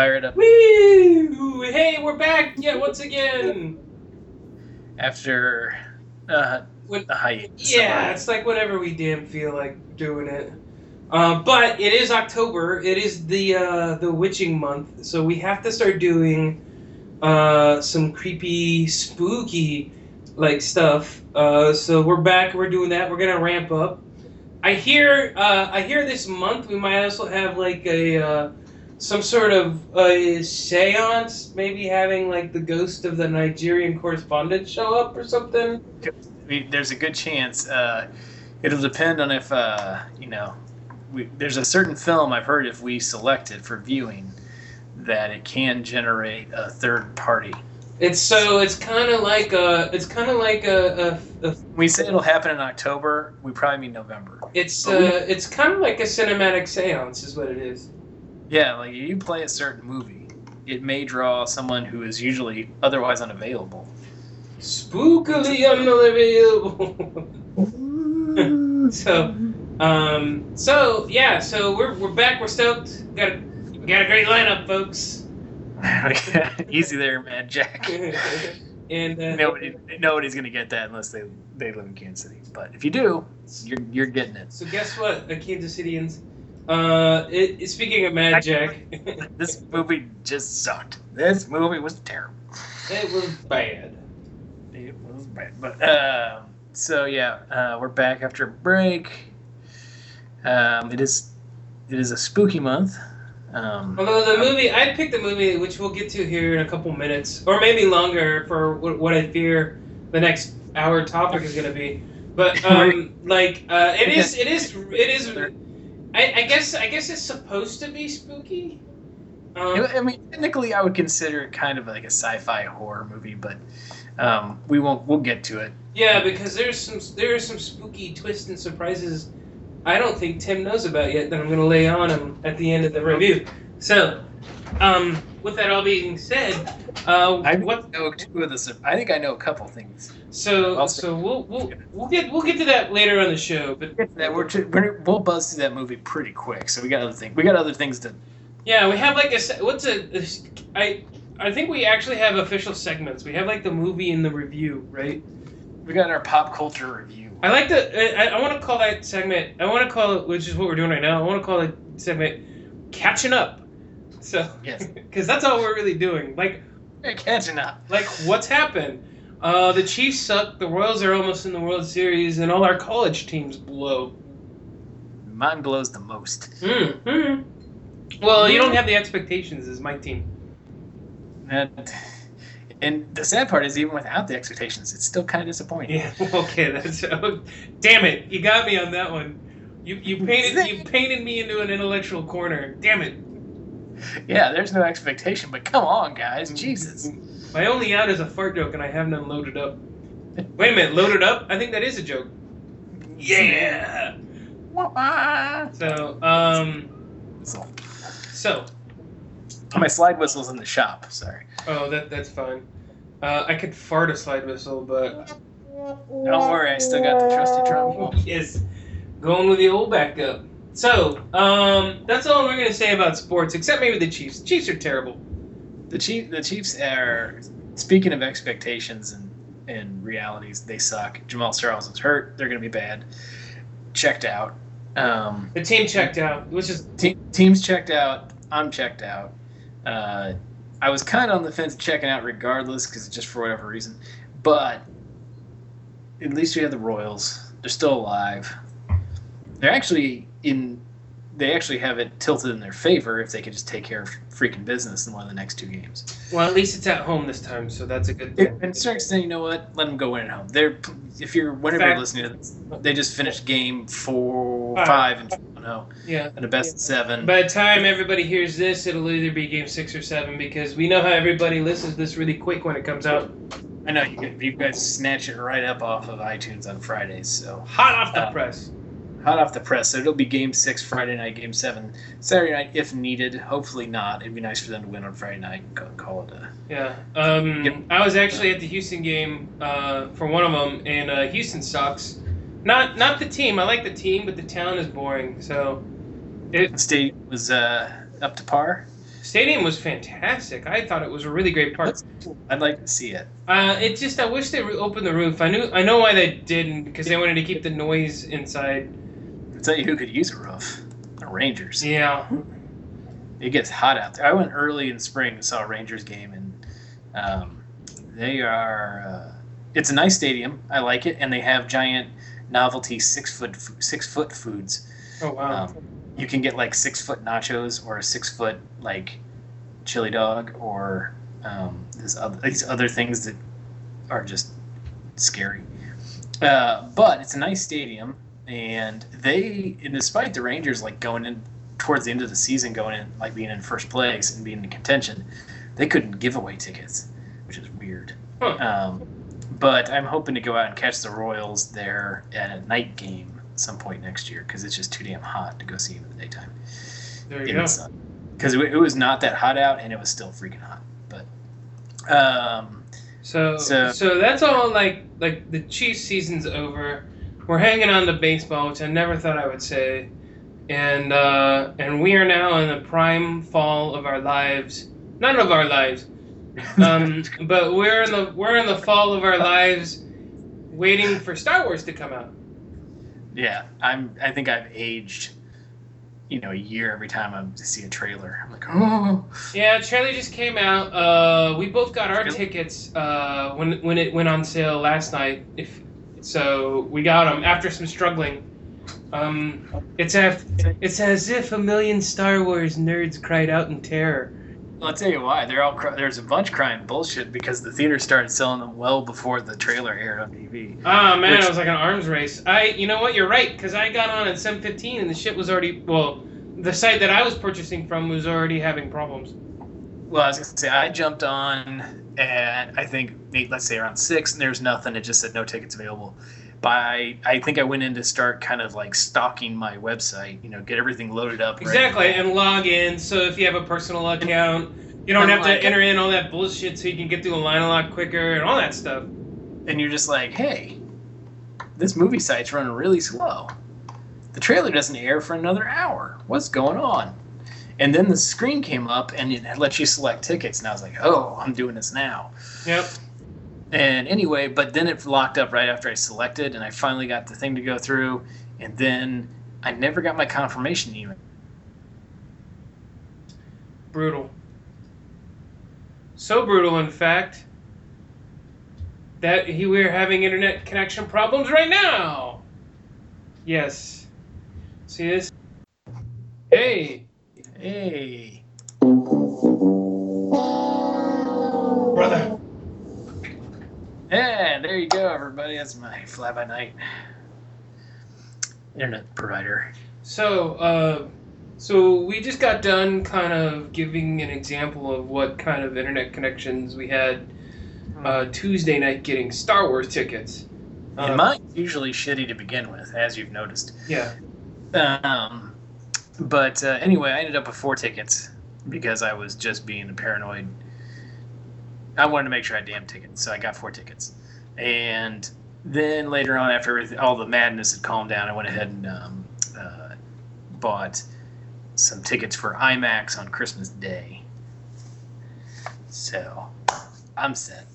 Fire it up. Woo! Hey, we're back yet once again. After uh, the hiatus. Yeah, it's like whenever we damn feel like doing it. Uh, but it is October. It is the uh, the witching month, so we have to start doing uh, some creepy, spooky like stuff. Uh, so we're back. We're doing that. We're gonna ramp up. I hear. Uh, I hear this month we might also have like a uh, some sort of uh, seance. Maybe having like the ghost of the Nigerian correspondent show up or something. there's a good chance. Uh, it'll depend on if uh, you know. We, there's a certain film I've heard if we select it for viewing, that it can generate a third party. It's so it's kind of like a it's kind of like a, a, a We say it'll happen in October. We probably mean November. it's But we- uh, it's kind of like a cinematic séance is what it is. Yeah, like you play a certain movie, it may draw someone who is usually otherwise unavailable. Spookily unavailable. so, um, so yeah, so we're we're back. We're stoked. Got a, we got a great lineup, folks. Easy there, man, Jack. and uh, Nobody, nobody's gonna get that unless they they live in Kansas City. But if you do, you're you're getting it. so guess what, the Kansas Cityans. Uh, it, it- speaking of Mad Jack, This movie just sucked. This movie was terrible. it was bad. It was bad. But uh, so yeah, uh, we're back after a break. Um, it is it is a spooky month. Um, Although the movie, I picked a movie which we'll get to here in a couple minutes, or maybe longer for what, what I fear the next hour topic is going to be. But um, like, uh, it is, it is, it is. I, I guess, I guess it's supposed to be spooky. Um, I mean, technically, I would consider it kind of like a sci-fi horror movie, but um, we won't. We'll get to it. yeah, because there's some, there are some spooky twists and surprises. I don't think Tim knows about yet that I'm going to lay on him at the end of the review. So, um, with that all being said, uh, I what know two of the. I think I know a couple things. So I'll so we'll we'll we'll get we'll get to that later on the show. But That we're, we're we'll buzz through that movie pretty quick. So we got other things. We got other things to. yeah, we have like a what's a, I I think we actually have official segments. We have like the movie and the review, right? We got our pop culture review. I like the I, I want to call that segment. I want to call it, which is what we're doing right now. I want to call it segment catching up. So Yes. because that's all we're really doing. Like catching up. like what's happened. Uh, the Chiefs suck. The Royals are almost in the World Series, and all our college teams blow. Mine blows the most. Mm, mm. Well, you don't have the expectations as my team. And, and the sad part is, even without the expectations, it's still kind of disappointing. Yeah. Okay. That's. Oh, damn it! You got me on that one. You you painted you painted me into an intellectual corner. Damn it! Yeah, there's no expectation, but come on, guys, Jesus. My only out is a fart joke, and I have none loaded up. Wait a minute, loaded up? I think that is a joke. Yeah. So um. So, So my slide whistle's in the shop. Sorry. oh that that's fine. Uh, I could fart a slide whistle, but Don't worry, I still got the trusty drum. yes, going with the old backup. So, um, that's all we're gonna say about sports, except maybe the Chiefs. The Chiefs are terrible. The Chief, the Chiefs are. Speaking of expectations and and realities, they suck. Jamaal Charles is hurt. They're going to be bad. Checked out. Um, The team checked out, which is te- teams checked out. I'm checked out. Uh, I was kind of on the fence checking out regardless because just for whatever reason. But at least we have the Royals. They're still alive. They're actually in. They actually have it tilted in their favor if they could just take care of freaking business in one of the next two games. well, at least it's at home this time, so that's a good thing. And starts saying, you know what? Let them go win at home. They're if you're whenever Fact. you're listening to this, they just finished game four, Five. five, and four, no, Yeah. and a best of seven. By the time everybody hears this, it'll either be game six or seven because we know how everybody listens to this really quick when it comes out. I know you, guys- you guys snatch it right up off of iTunes on Fridays, so Hot off the Uh, press. Hot off the press. So it'll be game six Friday night, game seven Saturday night if needed. Hopefully not. It'd be nice for them to win on Friday night. and Call, it a. Yeah. Um, Yep. I was actually at the Houston game uh, for one of them, and uh, Houston sucks. Not not the team. I like the team, but the town is boring. So, it, The stadium was uh, up to par. Stadium was fantastic. I thought it was a really great park. I'd like to see it. Uh, it just I wish they re- opened the roof. I knew I know why they didn't because they wanted to keep the noise inside. I'll tell you who could use a roof. The Rangers. Yeah. It gets hot out there. I went early in spring and saw a Rangers game, and um, they are. Uh, it's a nice stadium. I like it, and they have giant novelty six foot six foot foods. Oh wow. Um, you can get like six foot nachos or a six foot like chili dog or um, this other, these other things that are just scary. Uh, but it's a nice stadium, and they, and despite the Rangers like going in towards the end of the season, going in like being in first place and being in contention, they couldn't give away tickets, which is weird. Huh. Um, but I'm hoping to go out and catch the Royals there at a night game some point next year because it's just too damn hot to go see them in the daytime there you go. the. Because it, it was not that hot out and it was still freaking hot. But um, So, So- so that's all like like the Chiefs season's over. We're hanging on to baseball, which I never thought I would say. And uh, and we are now in the prime fall of our lives. None of our lives. Um, but we're in the we're in the fall of our lives waiting for Star Wars to come out. yeah, I'm. I think I've aged, you know, a year every time I see a trailer. I'm like, oh, Yeah, trailer just came out. Uh, we both got our tickets uh, when when it went on sale last night. If so, we got them after some struggling. Um, it's as it's as if a million Star Wars nerds cried out in terror. Well, I'll tell you why. They're all cry- there's a bunch crying bullshit because the theater started selling them well before the trailer aired on TV. Ah man, Which- it was like an arms race. I, you know what? You're right because I got on at 7:15 and the shit was already well. The site that I was purchasing from was already having problems. Well, I was gonna say I jumped on at I think let's say around six, and there's nothing. It just said no tickets available. By I think I went in to start kind of like stalking my website, you know, get everything loaded up. Exactly, and log in. So if you have a personal account, you don't I'm have like- to enter in all that bullshit, so you can get through the line a lot quicker and all that stuff. and you're just like, hey, this movie site's running really slow. The trailer doesn't air for another hour. What's going on? And then the screen came up and it lets you select tickets, and I was like, oh, I'm doing this now. Yep. And anyway, but then it locked up right after I selected, and I finally got the thing to go through, and then I never got my confirmation email. Brutal. So brutal, in fact, that he we're having internet connection problems right now. Yes. See this? Hey, Hey, brother. yeah, there you go, everybody. That's my fly by night internet provider. So, uh, so we just got done kind of giving an example of what kind of internet connections we had uh, Tuesday night getting Star Wars tickets. Uh, and mine's usually shitty to begin with, as you've noticed. yeah. Um, but uh, anyway, I ended up with four tickets because I was just being paranoid. I wanted to make sure I had damn tickets, so I got four tickets. And then later on, after all the madness had calmed down, I went ahead and um, uh, bought some tickets for IMAX on Christmas Day. So I'm set.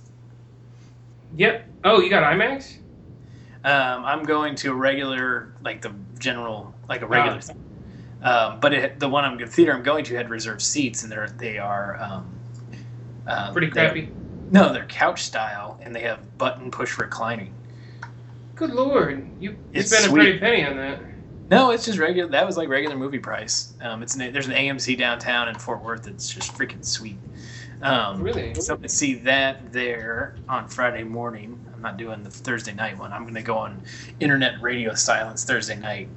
Yep. Oh, you got IMAX? Um, I'm going to a regular, like the general, like a regular. Um, but it, the one I'm the theater I'm going to had reserved seats, and they're they are um, uh, Pretty crappy. No, they're couch style, and they have button push reclining. Good lord, you, you It's spent a pretty penny on that. No, it's just regular. That was like regular movie price. Um, it's an, there's an AMC downtown in Fort Worth that's just freaking sweet. Um, Really? So to see that there on Friday morning, I'm not doing the Thursday night one. I'm going to go on internet radio silence Thursday night,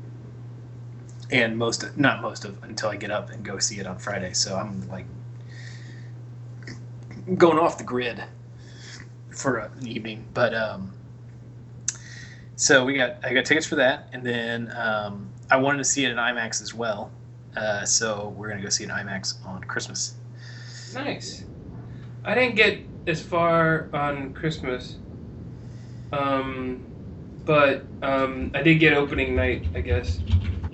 and most of, not most of until I get up and go see it on Friday. So I'm like going off the grid for an evening, but um. So we got I got tickets for that, and then um, I wanted to see it in IMAX as well. Uh, so we're gonna go see in IMAX on Christmas. Nice. I didn't get as far on Christmas, um, but um, I did get opening night, I guess.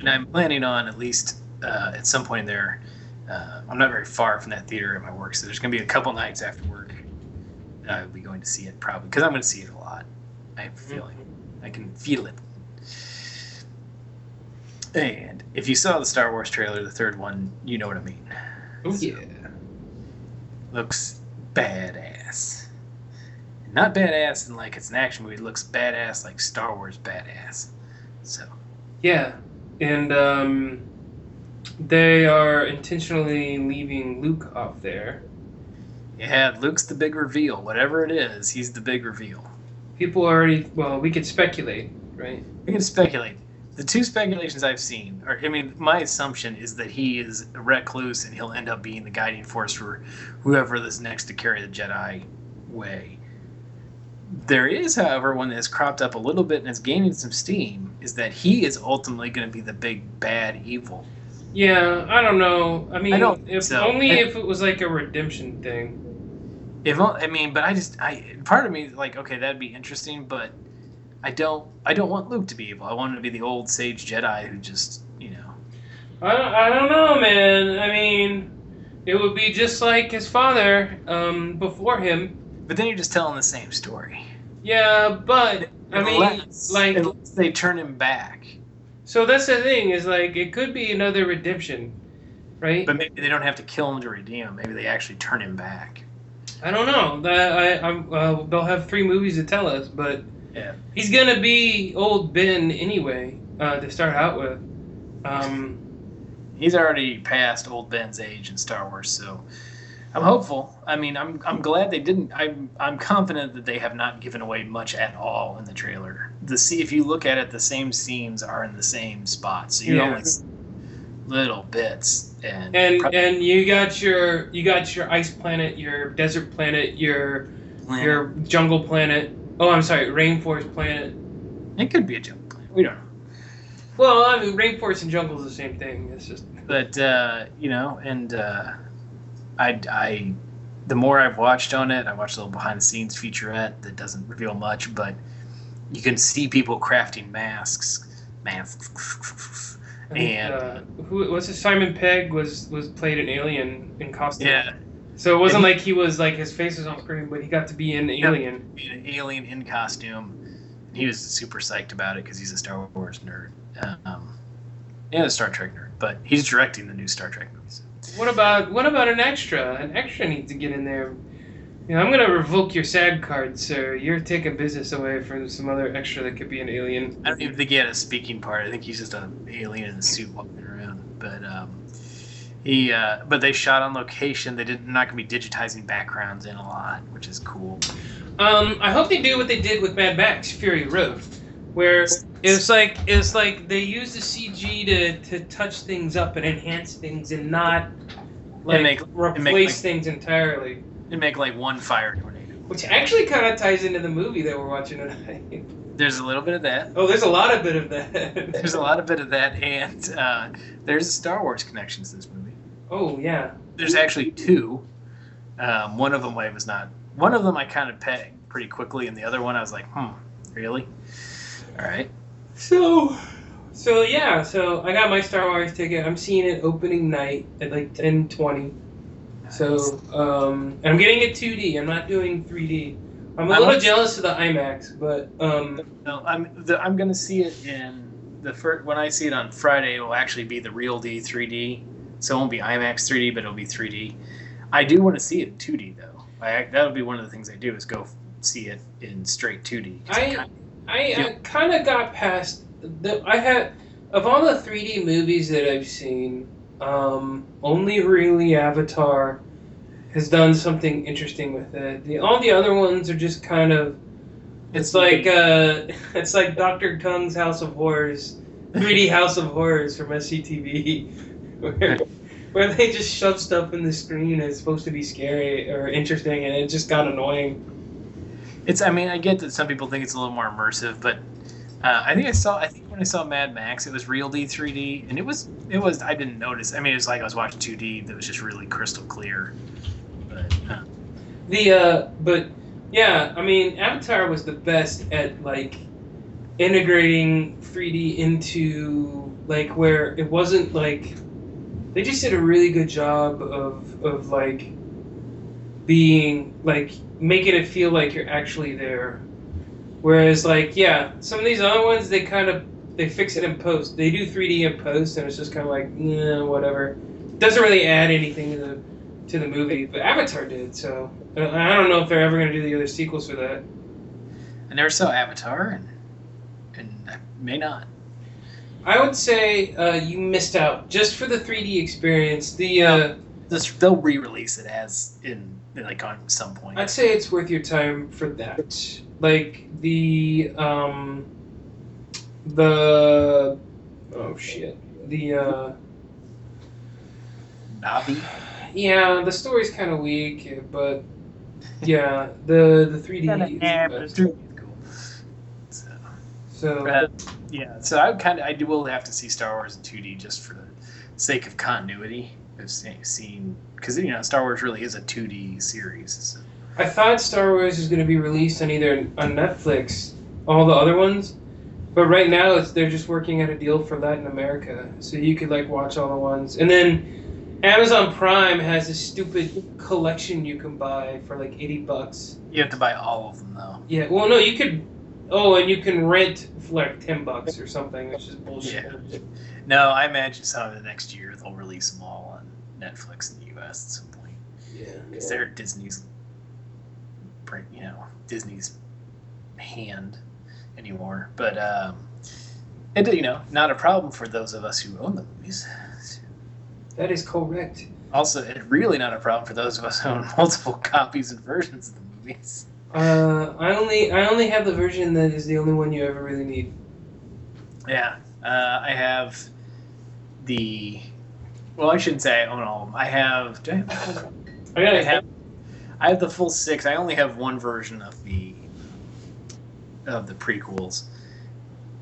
And I'm planning on at least uh, at some point there Uh, I'm not very far from that theater at my work, so there's going to be a couple nights after work that I'll be going to see it probably because I'm going to see it a lot. I have a feeling. I can feel it. And if you saw the Star Wars trailer, the third one, you know what I mean. Oh yeah. Looks badass. Not badass in like it's an action movie. It looks badass like Star Wars badass. So Yeah, and um, they are intentionally leaving Luke off there. yeah, Luke's the big reveal. Whatever it is, he's the big reveal. People already. Well, we could speculate, right? We can speculate. The two speculations I've seen, or I mean, my assumption is that he is a recluse and he'll end up being the guiding force for whoever is next to carry the Jedi way. There is, however, one that has cropped up a little bit and is gaining some steam, is that he is ultimately going to be the big bad evil. Yeah, I don't know. I mean, I if so. only And- if it was like a redemption thing. If I mean, but I just, I part of me is like, okay, that'd be interesting, but I don't, I don't want Luke to be evil. I want him to be the old sage Jedi who just, you know, I don't, I don't know, man. I mean, it would be just like his father um, before him. But then you're just telling the same story. Yeah, but I mean, like, unless they turn him back. so that's the thing is like it could be another redemption, right? But maybe they don't have to kill him to redeem him. Maybe they actually turn him back. I don't know. I, I'm, uh, they'll have three movies to tell us, but Yeah. he's gonna be old Ben anyway uh, to start out with. Um, He's already past old Ben's age in Star Wars, so I'm hopeful. I mean, I'm I'm glad they didn't. I'm I'm confident that they have not given away much at all in the trailer. The see if you look at it, the same scenes are in the same spots. So you Yeah. only see little bits and and probably and you got your you got your ice planet, your desert planet, your your jungle planet. Oh, I'm sorry, rainforest planet. it could be a joke. We don't know. Well, I mean, rainforest and jungle is the same thing. It's just but uh, you know, and uh, I, I, the more I've watched on it, I watched a little behind the scenes featurette that doesn't reveal much, but you can see people crafting masks, masks, I and uh, who was it? Simon Pegg was was played an alien in costume. yeah, So it wasn't And like he was like his face was on screen, but he got to be an alien. an alien in costume. He was super psyched about it because he's a Star Wars nerd, um, and a Star Trek nerd. But he's directing the new Star Trek. What about what about an extra? An extra needs to get in there. You know, I'm gonna revoke your SAG card, sir. You're taking business away from some other extra that could be an alien. I don't even think he had a speaking part. I think he's just an alien in a suit walking around. But um, he, uh, but they shot on location. They didn't not gonna be digitizing backgrounds in a lot, which is cool. Um, I hope they do what they did with Mad Max Fury Road, where it's like it's like they use the CG to, to touch things up and enhance things and not like make- replace and make, like- things entirely. And make like one fire tornado. Which actually kind of ties into the movie that we're watching tonight. There's a little bit of that. oh, there's a lot of bit of that. There's a lot of bit of that, and uh, there's Star Wars connections to this movie. Oh yeah. There's actually two. Um, one of them I was not. One of them I kind of pegged pretty quickly, and the other one I was like, hmm, really? All right. So, so yeah. So I got my Star Wars ticket. I'm seeing it opening night at like ten twenty. So, um, and I'm getting it 2D. I'm not doing 3D. I'm a little like- jealous of the IMAX, but um, No, I'm the, I'm gonna see it in the first when I see it on Friday. It will actually be the real D 3D, so it won't be IMAX 3D, but it'll be 3D. I do want to see it in 2D though. I, that'll be one of the things I do is go see it in straight 2D. 'cause I- kinda- I, Yeah. I kind of got past the. I had of all the 3D movies that I've seen, um, only really Avatar has done something interesting with it. The all the other ones are just kind of. It's like uh, it's like Doctor Tongue's House of Horrors, 3D House of Horrors from SCTV, where, where they just shove stuff in the screen it's supposed to be scary or interesting, and it just got annoying. It's. I mean, I get that some people think it's a little more immersive, but uh, I think I saw. I think when I saw Mad Max, it was real D 3D, and it was. It was. I didn't notice. I mean, it was like I was watching 2D that was just really crystal clear. But uh, The uh, but yeah, I mean, Avatar was the best at like integrating 3D into like where it wasn't like they just did a really good job of of like being like making it feel like you're actually there. Whereas like yeah, some of these other ones they kind of they fix it in post. They do 3D in post, and it's just kind of like yeah, whatever. Doesn't really add anything to the to the movie, but Avatar did. So I don't know if they're ever going to do the other sequels for that. I never saw Avatar, and and I may not. I would say uh, you missed out just for the 3D experience. The uh, This they'll re-release it as in like on some point. I'd say it's worth your time for that. Like the um the oh shit the uh Na'vi. yeah the story's kind of weak, but yeah the the 3D. is Yeah, but it's best. really cool. So, So uh, yeah, so I kind of I do will have to see Star Wars in 2D just for the sake of continuity of se- seeing because you know Star Wars really is a 2D series. I thought Star Wars is going to be released on either on Netflix, all the other ones, but right now it's they're just working out a deal for Latin America, so you could like watch all the ones, and then Amazon Prime has a stupid collection you can buy for like eighty bucks. You have to buy all of them though. Yeah, well, no, you could. Oh, and you can rent for like ten bucks or something, which is bullshit. Yeah. No, I imagine some of the next year they'll release them all Netflix in the U.S. at some point. Yeah. because they're Disney's, print, you know, Disney's hand anymore. But um, it you know not a problem for those of us who own the movies. That is correct. Also, it's really not a problem for those of us who own multiple copies and versions of the movies. Uh, I only I only have the version that is the only one you ever really need. Yeah, uh, I have the. Well, I shouldn't say I own all of them. I have. Do I have? I got I have. I have the full six. I only have one version of the of the prequels,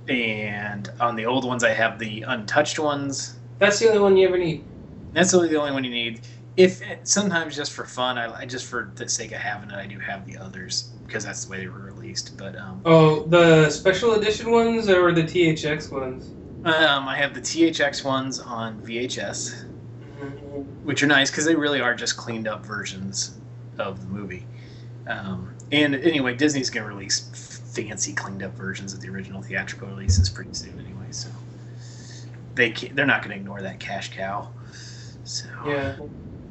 and on the old ones, I have the untouched ones. That's the only one you ever need. That's really the only one you need. If sometimes just for fun, I, I just for the sake of having it, I do have the others because that's the way they were released. But um, Oh, the special edition ones or the THX ones? Um, I have the THX ones on VHS, which are nice because they really are just cleaned up versions of the movie. Um, and anyway, Disney's going to release fancy, cleaned up versions of the original theatrical releases pretty soon anyway. So they they're not going to ignore that cash cow. So Yeah.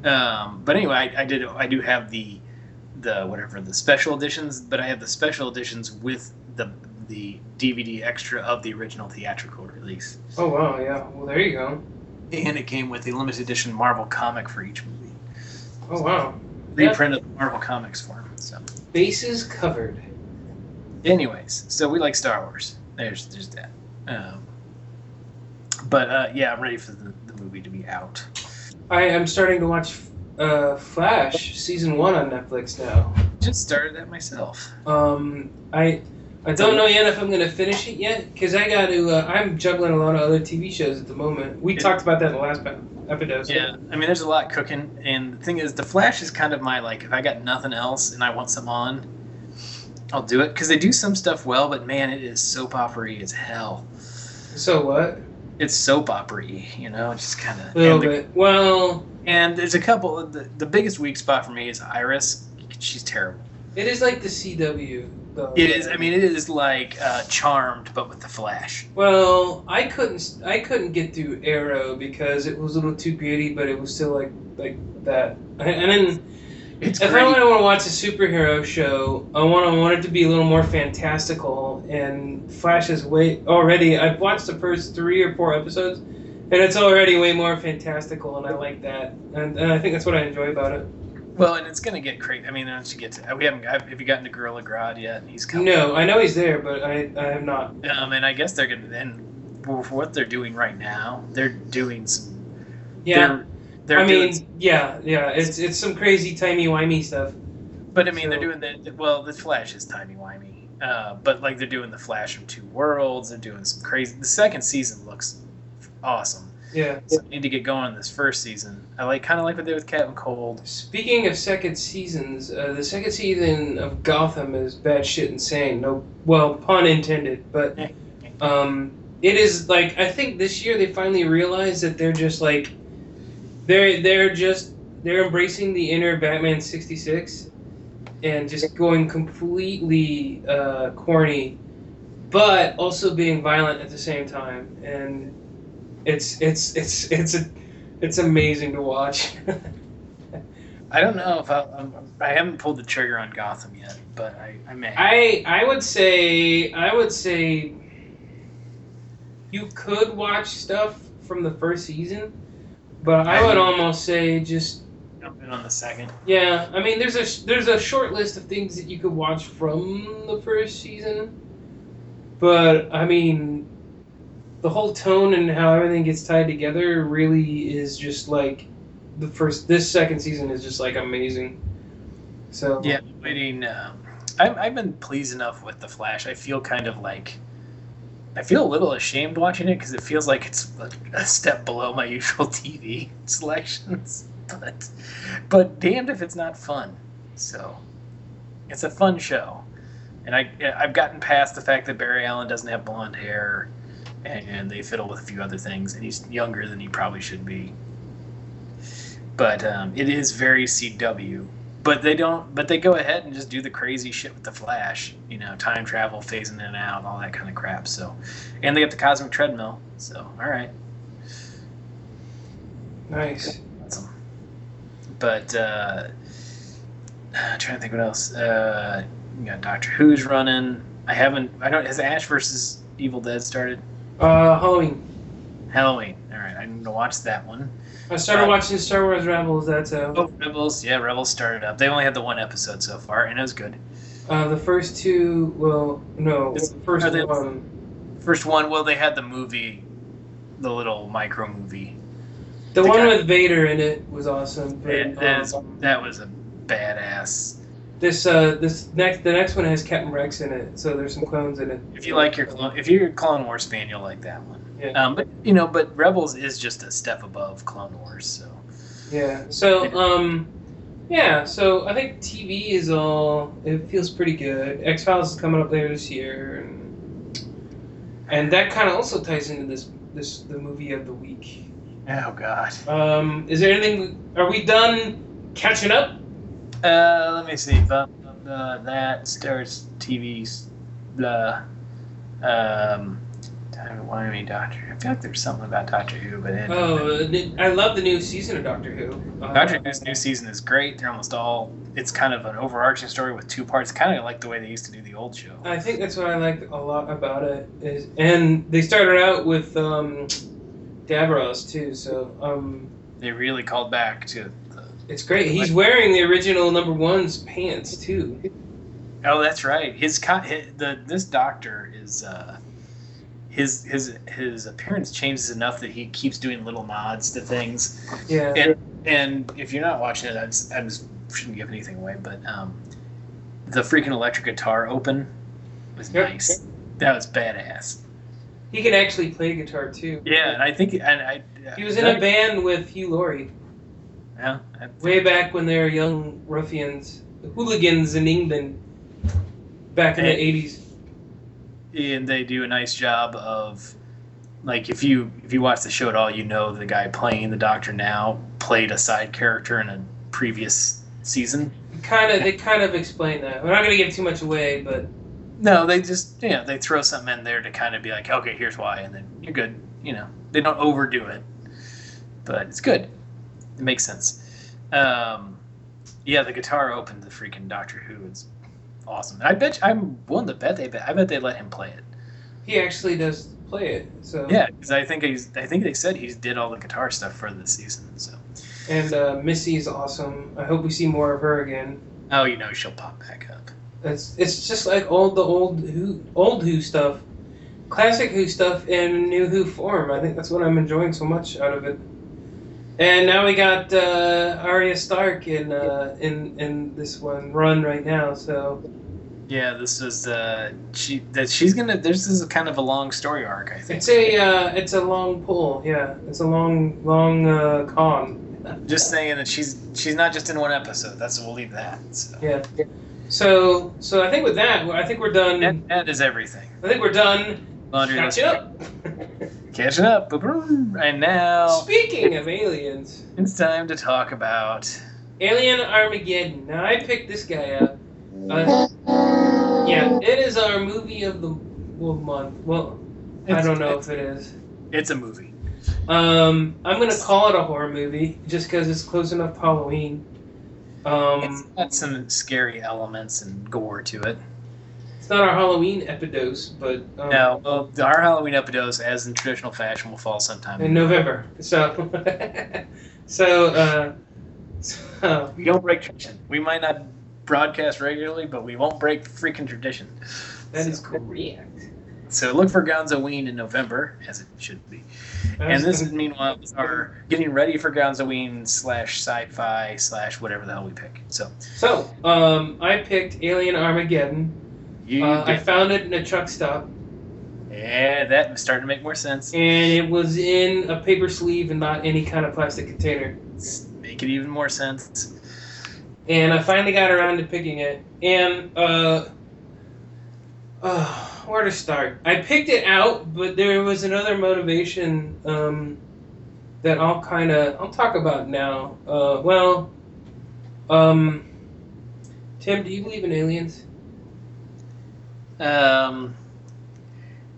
Um, but anyway, I, I did. I do have the the whatever the special editions, but I have the special editions with the the DVD extra of the original theatrical release, Oh wow, yeah. Well, there you go. and it came with a limited edition Marvel comic for each movie. Oh wow. Yeah. Reprint of the Marvel comics for 'em, So, Bases covered. anyways, so we like Star Wars. There's there's that. Um, but uh, yeah, I'm ready for the, the movie to be out. I am starting to watch uh, Flash season one on Netflix now. Just started that myself. Um, I I don't know yet if I'm gonna finish it yet because I got to. Uh, I'm juggling a lot of other TV shows at the moment. We talked about that in the last episode. Yeah, I mean, there's a lot cooking, and the thing is, the Flash is kind of my like. If I got nothing else and I want some on, I'll do it because they do some stuff well. But man, it is soap opery as hell. So what? It's soap opery, you know, just kind of. A little the- bit. Well, and there's a couple. The, the biggest weak spot for me is Iris. She's terrible. it is like the CW. Though. It is. I mean, it is like uh, Charmed, but with the Flash. Well, I couldn't. I couldn't get through Arrow because it was a little too gritty, but it was still like like that. And then It's if great. I want to watch a superhero show, I want I want it to be a little more fantastical. And Flash is way already. I've watched the first three or four episodes, and it's already way more fantastical, and I like that. And, and I think that's what I enjoy about it. Well, and it's gonna get crazy. I mean, once you get to, we haven't. Have you gotten to Gorilla Grodd yet? He's coming. No, I know he's there, but I I have not. Um, and I guess they're gonna. And for for what they're doing right now, they're doing some. Yeah, They're, they're I mean, some- yeah, yeah. It's it's some crazy timey wimey stuff. but I mean, they're doing the. Well, the Flash is timey wimey. Uh, but like they're doing the Flash from Two Worlds. They're doing some crazy. The second season looks awesome. Yeah. So I need to get going on this first season. I like kind of like what they did with Captain Cold. Speaking of second seasons, uh, the second season of Gotham is bad shit insane. No, well, pun intended, but um, it is like I think this year they finally realized that they're just like They're they're just they're embracing the inner Batman sixty six, and just going completely uh, corny, but also being violent at the same time, and it's it's it's it's a, it's amazing to watch. I don't know if I, I'm, I haven't pulled the trigger on Gotham yet, but I, I may. I I would say I would say you could watch stuff from the first season, but I would almost say just jump in on the second. yeah. I mean, there's a there's a short list of things that you could watch from the first season, but I mean, the whole tone and how everything gets tied together really is just like the first. This second season is just like amazing. So Yeah, waiting. Um, I've, I've been pleased enough with the Flash. I feel kind of like. I feel a little ashamed watching it because it feels like it's a step below my usual TV selections. But, but damned if it's not fun. So, it's a fun show, and I I've gotten past the fact that Barry Allen doesn't have blonde hair, and, they fiddle with a few other things, and he's younger than he probably should be. But um, it is very CW but they don't but they go ahead and just do the crazy shit with the flash you know time travel phasing in and out all that kind of crap so. And they have the cosmic treadmill so all right nice. awesome. But uh I'm trying to think what else. Uh you got doctor who's running. I haven't i don't has ash versus evil dead started Uh, Halloween. halloween all right i need to watch that one I started Uh, watching Star Wars Rebels. That's out. oh rebels yeah rebels started up they only had the one episode so far and it was good Uh, the first two, well, no, Is- the first they- one. first one well they had the movie the little micro movie The, the one guy- with Vader in it was awesome. But, It- that, is, um, that was a badass. This uh, this next the next one has Captain Rex in it, so there's some clones in it. If you like your clone, if you're a Clone Wars fan, you'll like that one. Yeah. Um, but you know, but Rebels is just a step above Clone Wars. So Yeah. So um, yeah. So I think TV is all. It feels pretty good. X Files is coming up later this year, and and that kind of also ties into this this the movie of the week. oh god. Um, is there anything? Are we done catching up? Uh, let me see. Uh, uh, that starts TV's the um. Time of Wyoming Doctor. I feel like there's something about Doctor Who, but it, Oh, I love the new season of Doctor Who. Uh, Doctor Who's new season is great. They're almost all. It's kind of an overarching story with two parts, kind of like the way they used to do the old show. I think that's what I like a lot about it. Is and they started out with um, Davros too, so um, They really called back to the it's great. He's wearing the original number one's pants too. Oh, that's right. His, co- hi the this doctor is uh, his his his appearance changes enough that he keeps doing little nods to things. Yeah. And and if you're not watching it, I just, I just shouldn't give anything away. But um, the freaking electric guitar open was Yep. nice. That was badass. He can actually play guitar too. Yeah, and I think and I He was in a band with Hugh Laurie Yeah, way back when they were young ruffians, hooligans in England, back in the Hey. eighties. and they do a nice job of like if you if you watch the show at all you know the guy playing the doctor now played a side character in a previous season Kind of, they kind of explain that. We're not gonna give too much away, but no they just yeah they throw something in there to kind of be like okay here's why and then you're good you know they don't overdo it but it's good it makes sense um yeah the guitar opened the freaking doctor Who. It's awesome and i bet i'm willing to bet they bet i bet they let him play it he actually does play it. So Yeah, because I think he's. I think they said he did all the guitar stuff for this season. So, And uh, Missy's awesome. I hope we see more of her again. oh, you know she'll pop back up. It's it's just like all the old Who old Who stuff, classic Who stuff in new Who form. I think that's what I'm enjoying so much out of it. And now we got uh, Arya Stark in uh, in in this one run right now. So Yeah, this is uh, she that she's gonna. This is kind of a long story arc. I think. it's a uh, it's a long pull. Yeah, it's a long long uh, con. Just saying that she's she's not just in one episode. That's we'll leave that. So. Yeah. So so I think with that, I think we're done. That, that is everything. I think we're done. Laundry Catch up. catching up. And now Speaking of aliens, it's time to talk about. Alien Armageddon. Now I picked this guy up. Uh, yeah, it is our movie of the well, month. Well, I don't know if it is. It's a movie. Um, I'm gonna call it a horror movie just because it's close enough to Halloween. It's Um, got some scary elements and gore to it. Not our Halloween epidose, but um, No, well, our Halloween episodes, as in traditional fashion, will fall sometime. in November. So, so, uh, so We don't break tradition. We might not broadcast regularly, but we won't break freaking tradition. that is So- correct. So look for Gonzo Ween in November, as it should be. And this is meanwhile is our getting ready for Gonzo Ween slash sci-fi slash whatever the hell we pick. So So, um, I picked Alien Armageddon. You, Uh, I found it in a truck stop, yeah, that's starting to make more sense. and it was in a paper sleeve and not any kind of plastic container. Make it even more sense. And I finally got around to picking it. And uh, uh, where to start? I picked it out, but there was another motivation um, that I'll kind of I'll talk about now. Uh, well, um, Tim, do you believe in aliens? Um,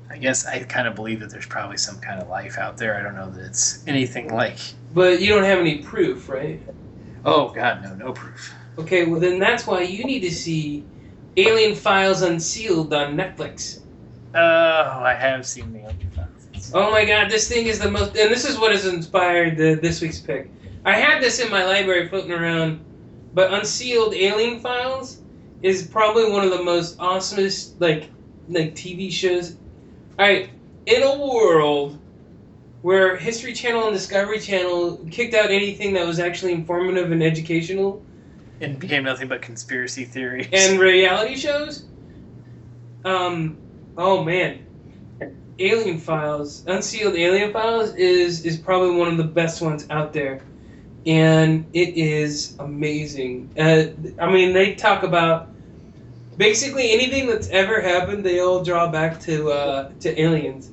I guess I kind of believe that there's probably some kind of life out there. I don't know that it's anything like. But you don't have any proof, right? Oh God, no, no proof. Okay, well then that's why you need to see Alien Files Unsealed on Netflix. Oh, I have seen the Alien Files. Oh my god, this thing is the most, and this is what has inspired the, this week's pick. I had this in my library floating around, but Unsealed Alien Files is probably one of the most awesomest like like TV shows. All right, in a world where History Channel and Discovery Channel kicked out anything that was actually informative and educational, and became nothing but conspiracy theories. and reality shows. Um, oh man, Alien Files, Unsealed Alien Files is is probably one of the best ones out there, and it is amazing. Uh, I mean, they talk about basically anything that's ever happened. They all draw back to uh, to aliens.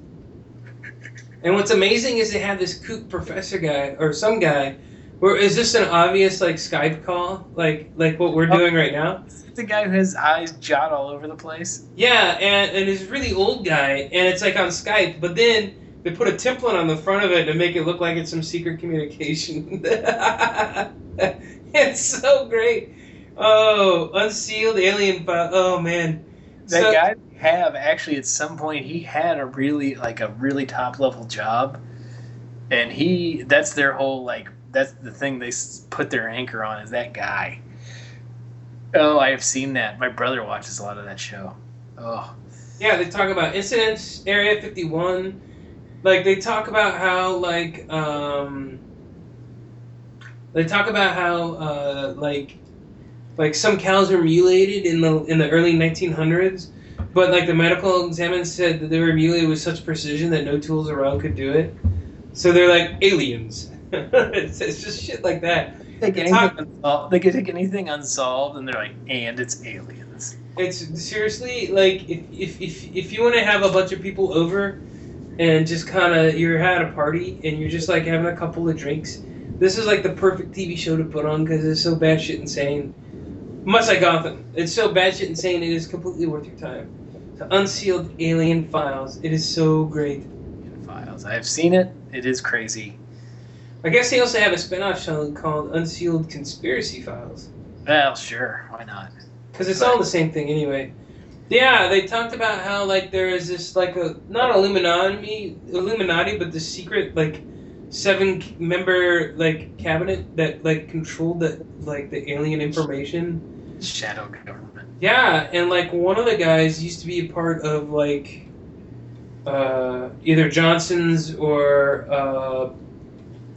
And what's amazing is they have this kook professor guy or some guy. Where is this an obvious like Skype call, like like what we're doing right now? It's a guy who has eyes jot all over the place. Yeah, and, and he's a really old guy, and it's like on Skype, but then they put a template on the front of it to make it look like it's some secret communication. it's so great. Oh, unsealed alien file. Oh man, That So- guy have actually at some point he had a really like a really top level job, and he that's their whole like that's the thing they put their anchor on is that guy. Oh, I have seen that. My brother watches a lot of that show. Oh, Yeah, they talk about incidents, Area 51. Like they talk about how like um they talk about how uh like like some cows were mutilated in the in the early 1900s, but like the medical examiner said that they were mutilated with such precision that no tools around could do it. So they're like aliens. it's, it's just shit like that. they get It's anything unsolved. They can take anything unsolved, and they're like, and it's aliens. It's seriously like if if if, if you want to have a bunch of people over and just kind of you're at a party and you're just like having a couple of drinks, this is like the perfect TV show to put on because it's so bad shit insane. Much like Gotham, it's so batshit insane it is completely worth your time. The Unsealed Alien Files, it is so great. In files, I have seen it. It is crazy. I guess they also have a spin-off show called Unsealed Conspiracy Files. Well, sure, why not? because it's all the same thing anyway. Yeah, they talked about how like there is this like a not Illuminati, Illuminati, but the secret like seven member like cabinet that like controlled the like the alien information. Shadow government. Yeah, and like one of the guys used to be a part of like uh, either Johnson's or uh,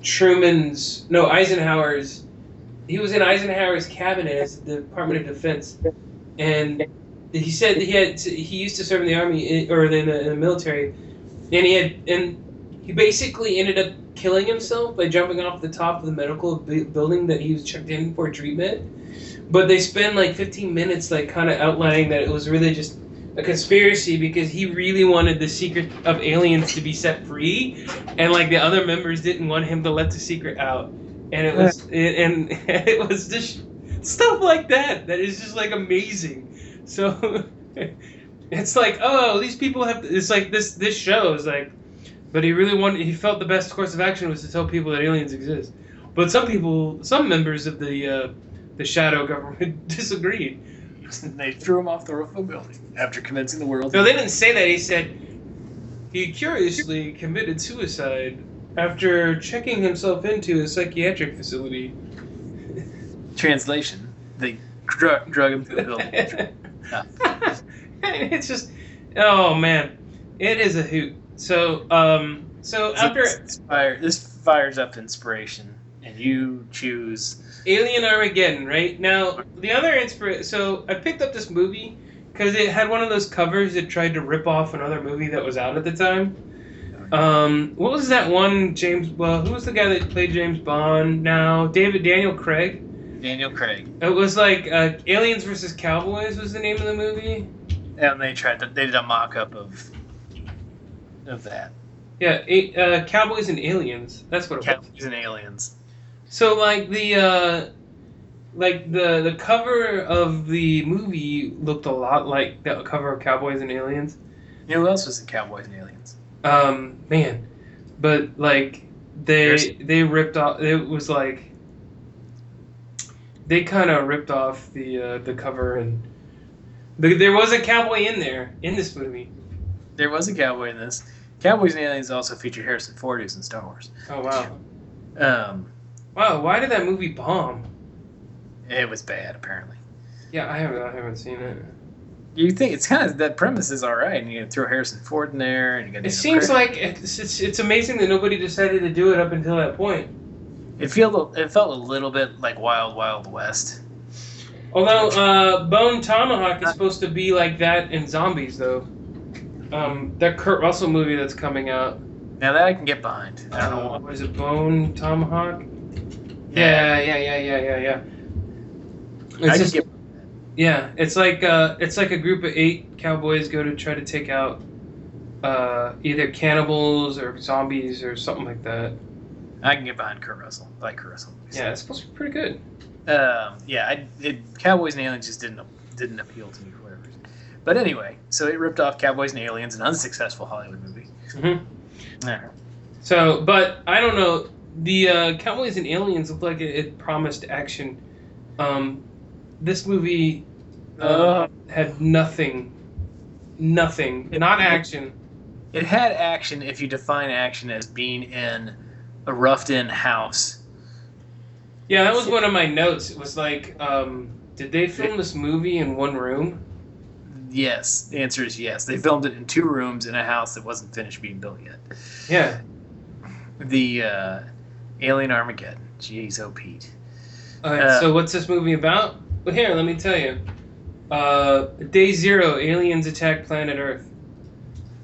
Truman's no Eisenhower's. He was in Eisenhower's cabinet as the Department of Defense, and he said he had he used to serve in the army or in the, in the military, and he had and he basically ended up killing himself by jumping off the top of the medical bu- building that he was checked in for treatment. But they spend like 15 minutes like kind of outlining that it was really just a conspiracy because he really wanted the secret of aliens to be set free, and like the other members didn't want him to let the secret out, and it was it, and it was just stuff like that that is just like amazing. So it's like oh these people have it's like this this show is like, but he really wanted he felt the best course of action was to tell people that aliens exist, but some people some members of the uh, the shadow government disagreed. they threw him off the roof of a building after convincing the world. No, they didn't say that. He said he curiously committed suicide after checking himself into a psychiatric facility. Translation: They drug, drug him to the building. it's just, oh man, it is a hoot. So, um, so after this, fire, this fires up inspiration, and you choose. Alien Armageddon, right now the other inspiration. So I picked up this movie because it had one of those covers that tried to rip off another movie that was out at the time. Um, what was that one James? Well, who was the guy that played James Bond? Now David Daniel Craig. Daniel Craig, It was like uh, Aliens versus Cowboys was the name of the movie. and they tried to. They did a mock-up of of that. Yeah, a, uh, Cowboys and Aliens. That's what it was. Cowboys and aliens. So like the uh, like the the cover of the movie looked a lot like the cover of Cowboys and Aliens. You know who else was in Cowboys and Aliens? Um, man, but like they Here's- they ripped off. It was like they kind of ripped off the uh, the cover and the, there was a cowboy in there in this movie. There was a cowboy in this. Cowboys and Aliens also featured Harrison Ford, who's in Star Wars. Oh wow, Um, wow! Why did that movie bomb? it was bad, apparently. Yeah, I haven't I haven't seen it. You think it's kind of that premise is all right, and you throw Harrison Ford in there, and you got. It seems like it's, it's it's amazing that nobody decided to do it up until that point. it felt it felt a little bit like Wild Wild West. Although uh, Bone Tomahawk is supposed to be like that in zombies, though. Um, that Kurt Russell movie that's coming out. Now that I can get behind. I don't know. Uh, what- what is it? Bone Tomahawk. Yeah, yeah, yeah, yeah, yeah, yeah. It's just, get. yeah, it's like uh, it's like a group of eight cowboys go to try to take out uh, either cannibals or zombies or something like that. I can get behind Kurt Russell. I like Kurt Russell. movies. Yeah, it's supposed to be pretty good. Um, yeah, I, it, Cowboys and Aliens just didn't didn't appeal to me for whatever reason. But anyway, so it ripped off Cowboys and Aliens, an unsuccessful Hollywood movie. hmm Yeah. So, but I don't know. The uh, Cowboys and Aliens looked like it, it promised action. Um, this movie uh, Uh, had nothing, nothing, not action. it had action if you define action as being in a roughed-in house. Yeah, that was one of my notes. It was like, um, did they film this movie in one room? Yes, the answer is yes. They filmed it in two rooms in a house that wasn't finished being built yet. Yeah. The uh, Alien Armageddon. Jeez, oh Pete. All right, Uh, so what's this movie about? Well, here, let me tell you. Uh, day zero, aliens attack planet Earth.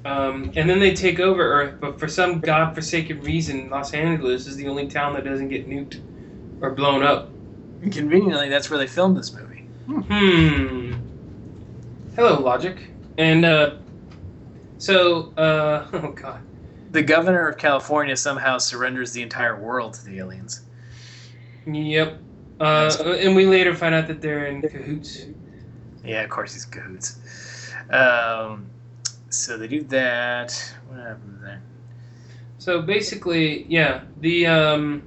Um, and then they take over Earth, but for some godforsaken reason, Los Angeles is the only town that doesn't get nuked or blown up. Conveniently, that's where they filmed this movie. Hmm. Hello, Logic. And, uh, so, uh, oh god. The governor of California somehow surrenders the entire world to the aliens. Yep. Uh, and we later find out that they're in cahoots. Yeah, of course he's in cahoots. Um, so they do that. What happened there? So basically, yeah, the um.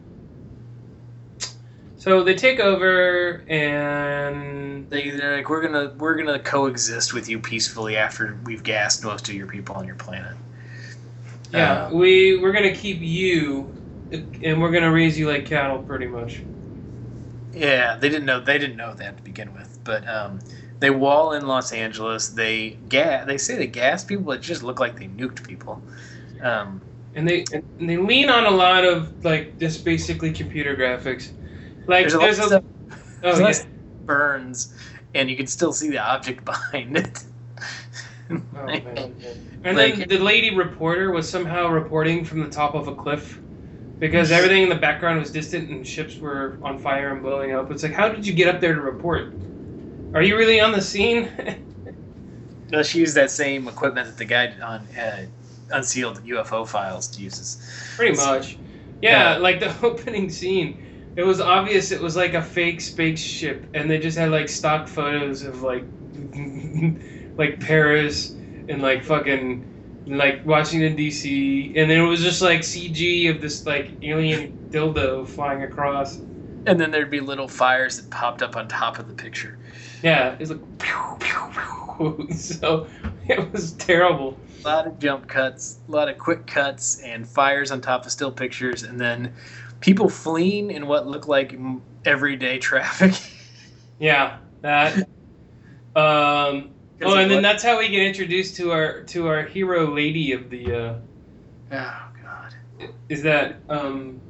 So they take over and They, they're like, we're gonna we're gonna coexist with you peacefully after we've gassed most of your people on your planet. yeah, Uh, we we're gonna keep you, and we're gonna raise you like cattle, pretty much. yeah, they didn't know they didn't know that to begin with, but um, they wall in Los Angeles. They gas. They say they gas people, but it just look like they nuked people. Um, And they and they lean on a lot of like just basically computer graphics. Like there's a there's of a stuff oh, there's a lot of yeah. stuff burns, and you can still see the object behind it. Oh, man. And Like- then the lady reporter was somehow reporting from the top of a cliff because everything in the background was distant and ships were on fire and blowing up. It's like, how did you get up there to report? Are you really on the scene? Well, she used that same equipment that the guy on uh, unsealed UFO files uses. Pretty So- much. Yeah, Yeah. like the opening scene. It was obvious it was like a fake spaceship, and they just had like stock photos of like, like Paris and like fucking, like Washington D.C. And then it was just like CG of this like alien dildo flying across. And then there'd be little fires that popped up on top of the picture. Yeah, it was like, pew, pew, pew. so it was terrible. A lot of jump cuts, a lot of quick cuts, and fires on top of still pictures, and then people fleeing in what looked like everyday traffic. Yeah, that. Um, oh, and then that's how we get introduced to our to our hero lady of the. Uh, Oh God. is that um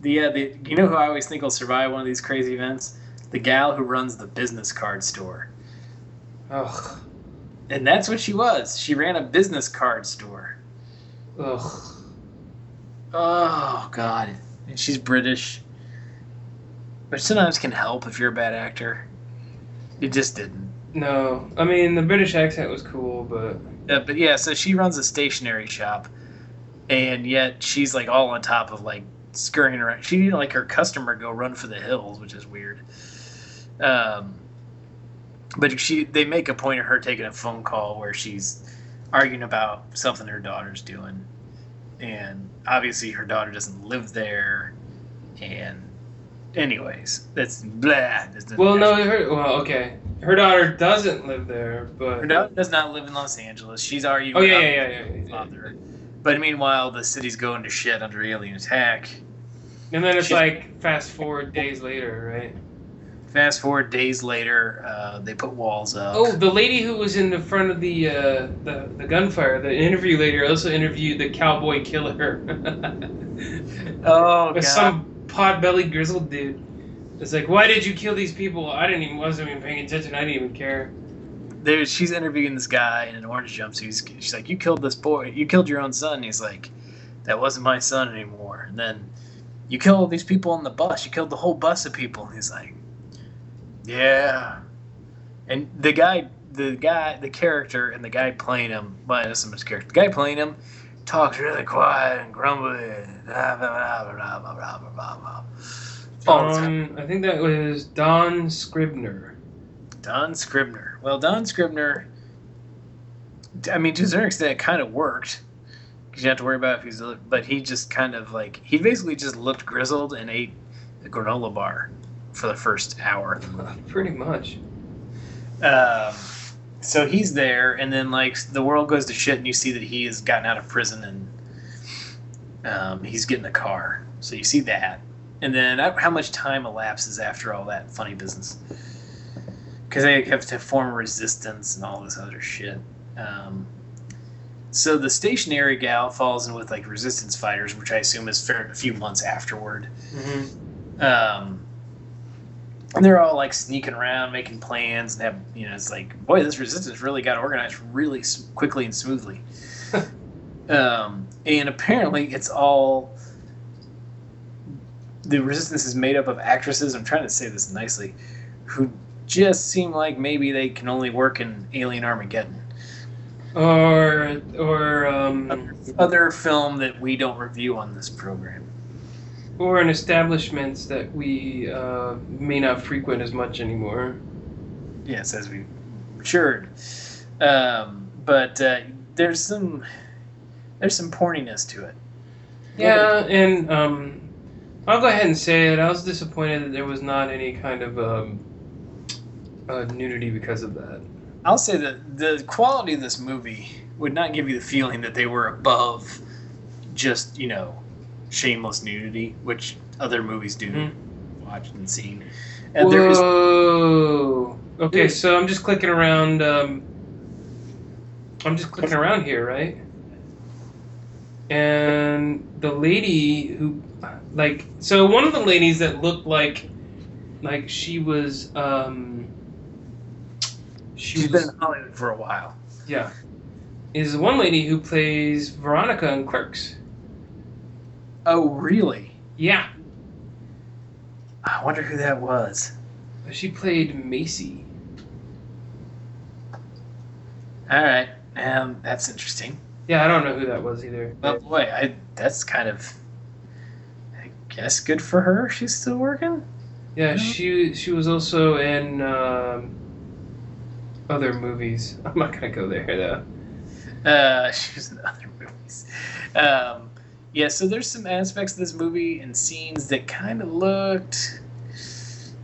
The, uh, the you know who I always think will survive one of these crazy events? The gal who runs the business card store. ugh And that's what she was. She ran a business card store. ugh Oh God. And she's British. Which sometimes can help if you're a bad actor. It just didn't. no I mean the British accent was cool but Uh, but yeah, so she runs a stationery shop, and yet she's like all on top of like scurrying around. She didn't like her customer go run for the hills, which is weird. Um, but she they make a point of her taking a phone call where she's arguing about something her daughter's doing, and obviously her daughter doesn't live there, and anyways, that's blah. That's- well no her well okay her daughter doesn't live there but Her daughter does not live in Los Angeles. She's arguing. oh yeah yeah yeah yeah, yeah, yeah. But meanwhile, the city's going to shit under alien attack. and then it's She- like fast forward days later right Fast forward days later, uh, they put walls up. oh the lady who was in the front of the uh the, the gunfire the interview later also interviewed the cowboy killer oh with god! some pot-bellied grizzled dude. It's like, why did you kill these people? I didn't even wasn't even paying attention. I didn't even care. There, she's interviewing this guy in an orange jumpsuit. He's, she's like, "You killed this boy. You killed your own son." And he's like, "That wasn't my son anymore." And then, you killed all these people on the bus. You killed the whole bus of people. And he's like, yeah. And the guy, the guy, the character, and the guy playing him, minus his character, the guy playing him talks really quiet and grumbling. Blah, Don, I think that was Don Scribner. Don Scribner. Well, Don Scribner, I mean, to a certain extent, it kind of worked. Because you have to worry about if he's, but he just kind of like, he basically just looked grizzled and ate a granola bar for the first hour. of the movie. Pretty much. Um, so he's there, and then like the world goes to shit, and you see that he has gotten out of prison and um, he's getting a car. So you see that, and then uh, how much time elapses after all that funny business? Because they have to form resistance and all this other shit. Um, so the stationery gal falls in with like resistance fighters, which I assume is fair, a few months afterward. hmm Um, they're all like sneaking around, making plans, and have you know, it's like, boy, this resistance really got organized really quickly and smoothly. um, and apparently, it's all the resistance is made up of actresses. I'm trying to say this nicely, who just seem like maybe they can only work in Alien Armageddon, Or or um, other film that we don't review on this program. Or in establishments that we uh, may not frequent as much anymore. yes, as we matured. Um, but uh, there's some there's some porniness to it. Yeah, and um, I'll go ahead and say it. I was disappointed that there was not any kind of um, uh, nudity because of that. I'll say that the quality of this movie would not give you the feeling that they were above just you know shameless nudity, which other movies do Mhm. watched and seen. And there is Whoa. Okay, so I'm just clicking around. Um, I'm just clicking around here, right? And the lady who, like, so one of the ladies that looked like, like she was, um, she she's was, been in Hollywood for a while. yeah, is one lady who plays Veronica in Clerks. Oh, really? Yeah, I wonder who that was. she played Macy. All right. Um, that's interesting. Yeah, I don't know who that was either. Well, boy, I that's kind of. I guess good for her. She's still working. Yeah, she she was also in um, other movies. I'm not gonna go there though. Uh, she was in other movies. Um, yeah, so there's some aspects of this movie and scenes that kind of looked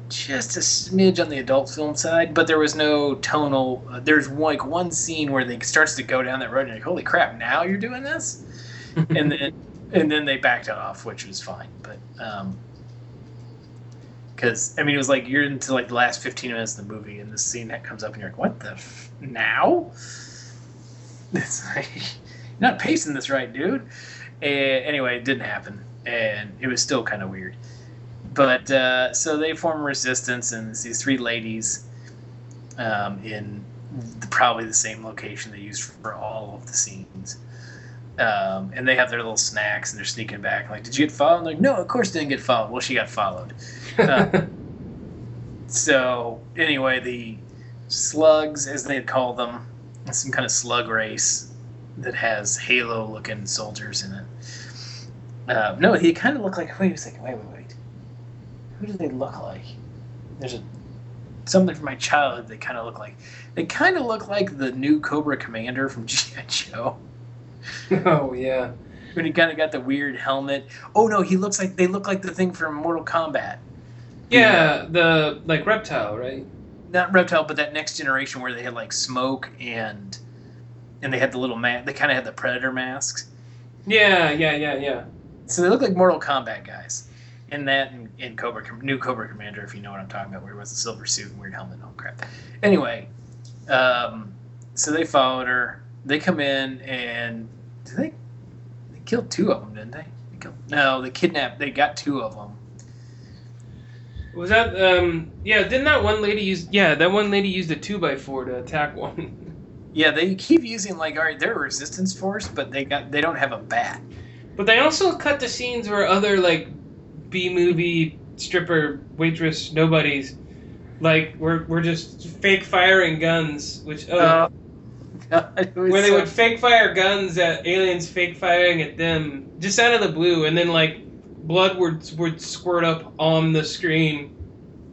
just a smidge on the adult film side, but there was no tonal. Uh, there's like one scene where they starts to go down that road, and you're like, "Holy crap! Now you're doing this!" and then and then they backed off, which was fine. But um, because I mean, it was like you're into like the last 15 minutes of the movie, and this scene that comes up, and you're like, "What the f- now?" It's like you're not pacing this right, dude. And anyway, it didn't happen, and it was still kind of weird. But uh, so they form resistance, and it's these three ladies um, in the, probably the same location they used for all of the scenes. Um, and they have their little snacks, and they're sneaking back. Like, did you get followed? I'm like, no, of course didn't get followed. Well, she got followed. Uh, so anyway, the slugs, as they call them, some kind of slug race that has Halo-looking soldiers in it. Uh, no, he kind of looked like. Wait a second. Wait, wait, wait. Who do they look like? There's a something from my childhood. They kind of look like. They kind of look like the new Cobra Commander from GI Joe. oh yeah. When he kind of got the weird helmet. Oh no, he looks like they look like the thing from Mortal Kombat. Yeah, the like reptile, right? Not Reptile, but that next generation where they had like smoke and and they had the little ma- They kind of had the Predator masks. Yeah, yeah, yeah, yeah. So they look like Mortal Kombat guys. In that, in, in Cobra, new Cobra Commander, if you know what I'm talking about, where it was a silver suit and weird helmet. and Oh crap. Anyway, um, so they followed her. They come in and did they? They killed two of them, didn't they? they killed, no, they kidnapped. They got two of them. Was that um yeah, didn't that one lady use yeah, that one lady used a two by four to attack one. Yeah, they keep using like all right, they're a resistance force, but they got they don't have a bat. But they also cut the scenes where other like B movie stripper waitress nobodies like we're we're just fake firing guns, which uh, God, where they so- would fake fire guns at aliens fake firing at them just out of the blue and then like blood would would squirt up on the screen.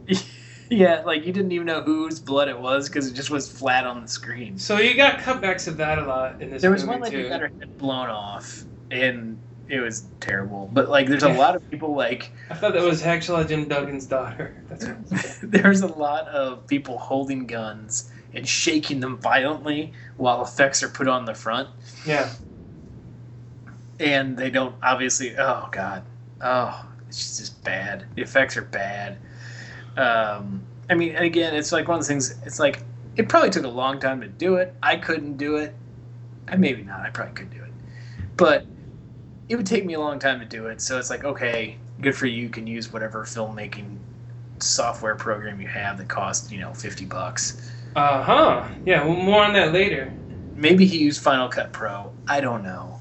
Yeah, like you didn't even know whose blood it was because it just was flat on the screen. So you got cutbacks of that a lot in this There was one lady too. got her head blown off, and it was terrible. But like, there's a lot of people like I thought that was Hacksaw Jim Duggan's daughter. That's what it was. there's a lot of people holding guns and shaking them violently while effects are put on the front, yeah. and they don't obviously. Oh god, oh, it's just bad. The effects are bad. Um, I mean, again, it's like one of those things. It's like it probably took a long time to do it. I couldn't do it. I maybe not. I probably could do it, but it would take me a long time to do it. So it's like, okay, good for you. You can use whatever filmmaking software program you have that costs you know fifty bucks. Uh huh. Yeah. Well, more on that later. Maybe he used Final Cut Pro. I don't know,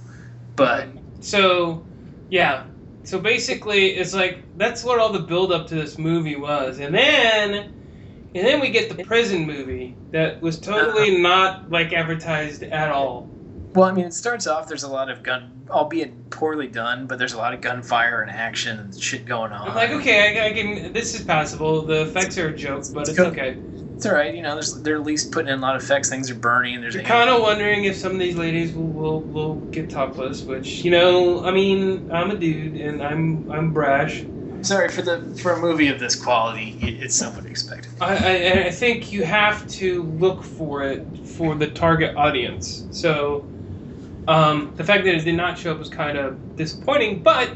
but So, yeah. So basically, it's like that's what all the build up to this movie was, and then, and then we get the prison movie that was totally uh-huh. not like advertised at all. well, I mean, it starts off. There's a lot of gun, albeit poorly done, but there's a lot of gunfire and action and shit going on. I'm like, okay, I, I can. This is passable. The effects are a joke, but it's okay. It's all right. You know, they're at least putting in a lot of effects. Things are burning. There's You're kind of wondering if some of these ladies will, will, will get topless, which you know, I mean, I'm a dude and I'm I'm brash. sorry for the for a movie of this quality. It, it's somewhat expected. I, I I think you have to look for it for the target audience. So, um, the fact that it did not show up was kind of disappointing. But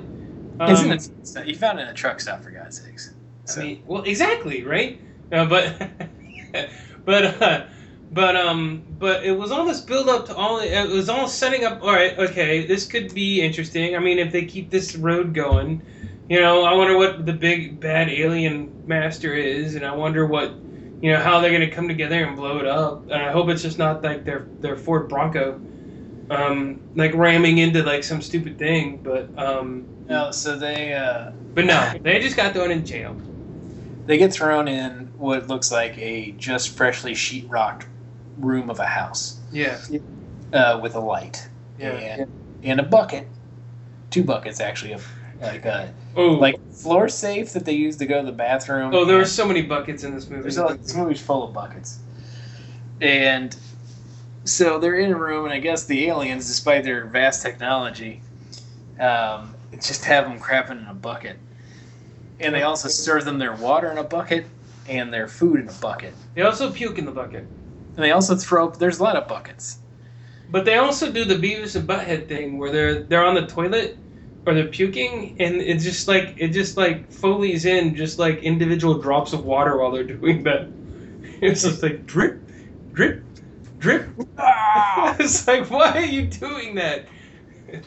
um, Isn't it? You found it in a truck stop for God's sakes. So, I mean, well, exactly, right? Uh, but, but, uh, but, um, but it was all this build up to all. It was all setting up. All right, okay, this could be interesting. I mean, if they keep this road going, you know, I wonder what the big bad alien master is, and I wonder what, you know, how they're gonna come together and blow it up. And I hope it's just not like their their Ford Bronco, um, like ramming into like some stupid thing. But, um, no, so they uh, but no, they just got thrown in jail. They get thrown in what looks like a just freshly sheetrocked room of a house Yeah. uh, with a light Yeah. and, and a bucket, two buckets actually of like a Oh. like floor safe that they use to go to the bathroom. Oh, there were so many buckets in this movie. There's a, this movie's full of buckets, and so they're in a room, and I guess the aliens, despite their vast technology, um, just have them crapping in a bucket, and they also serve them their water in a bucket and their food in a bucket, They also puke in the bucket. and they also throw. There's a lot of buckets. But they also do the Beavis and Butthead thing where they're they're on the toilet or they're puking and it's just like it just like foley's in just like individual drops of water while they're doing that. It's just like drip, drip, drip. it's like why are you doing that?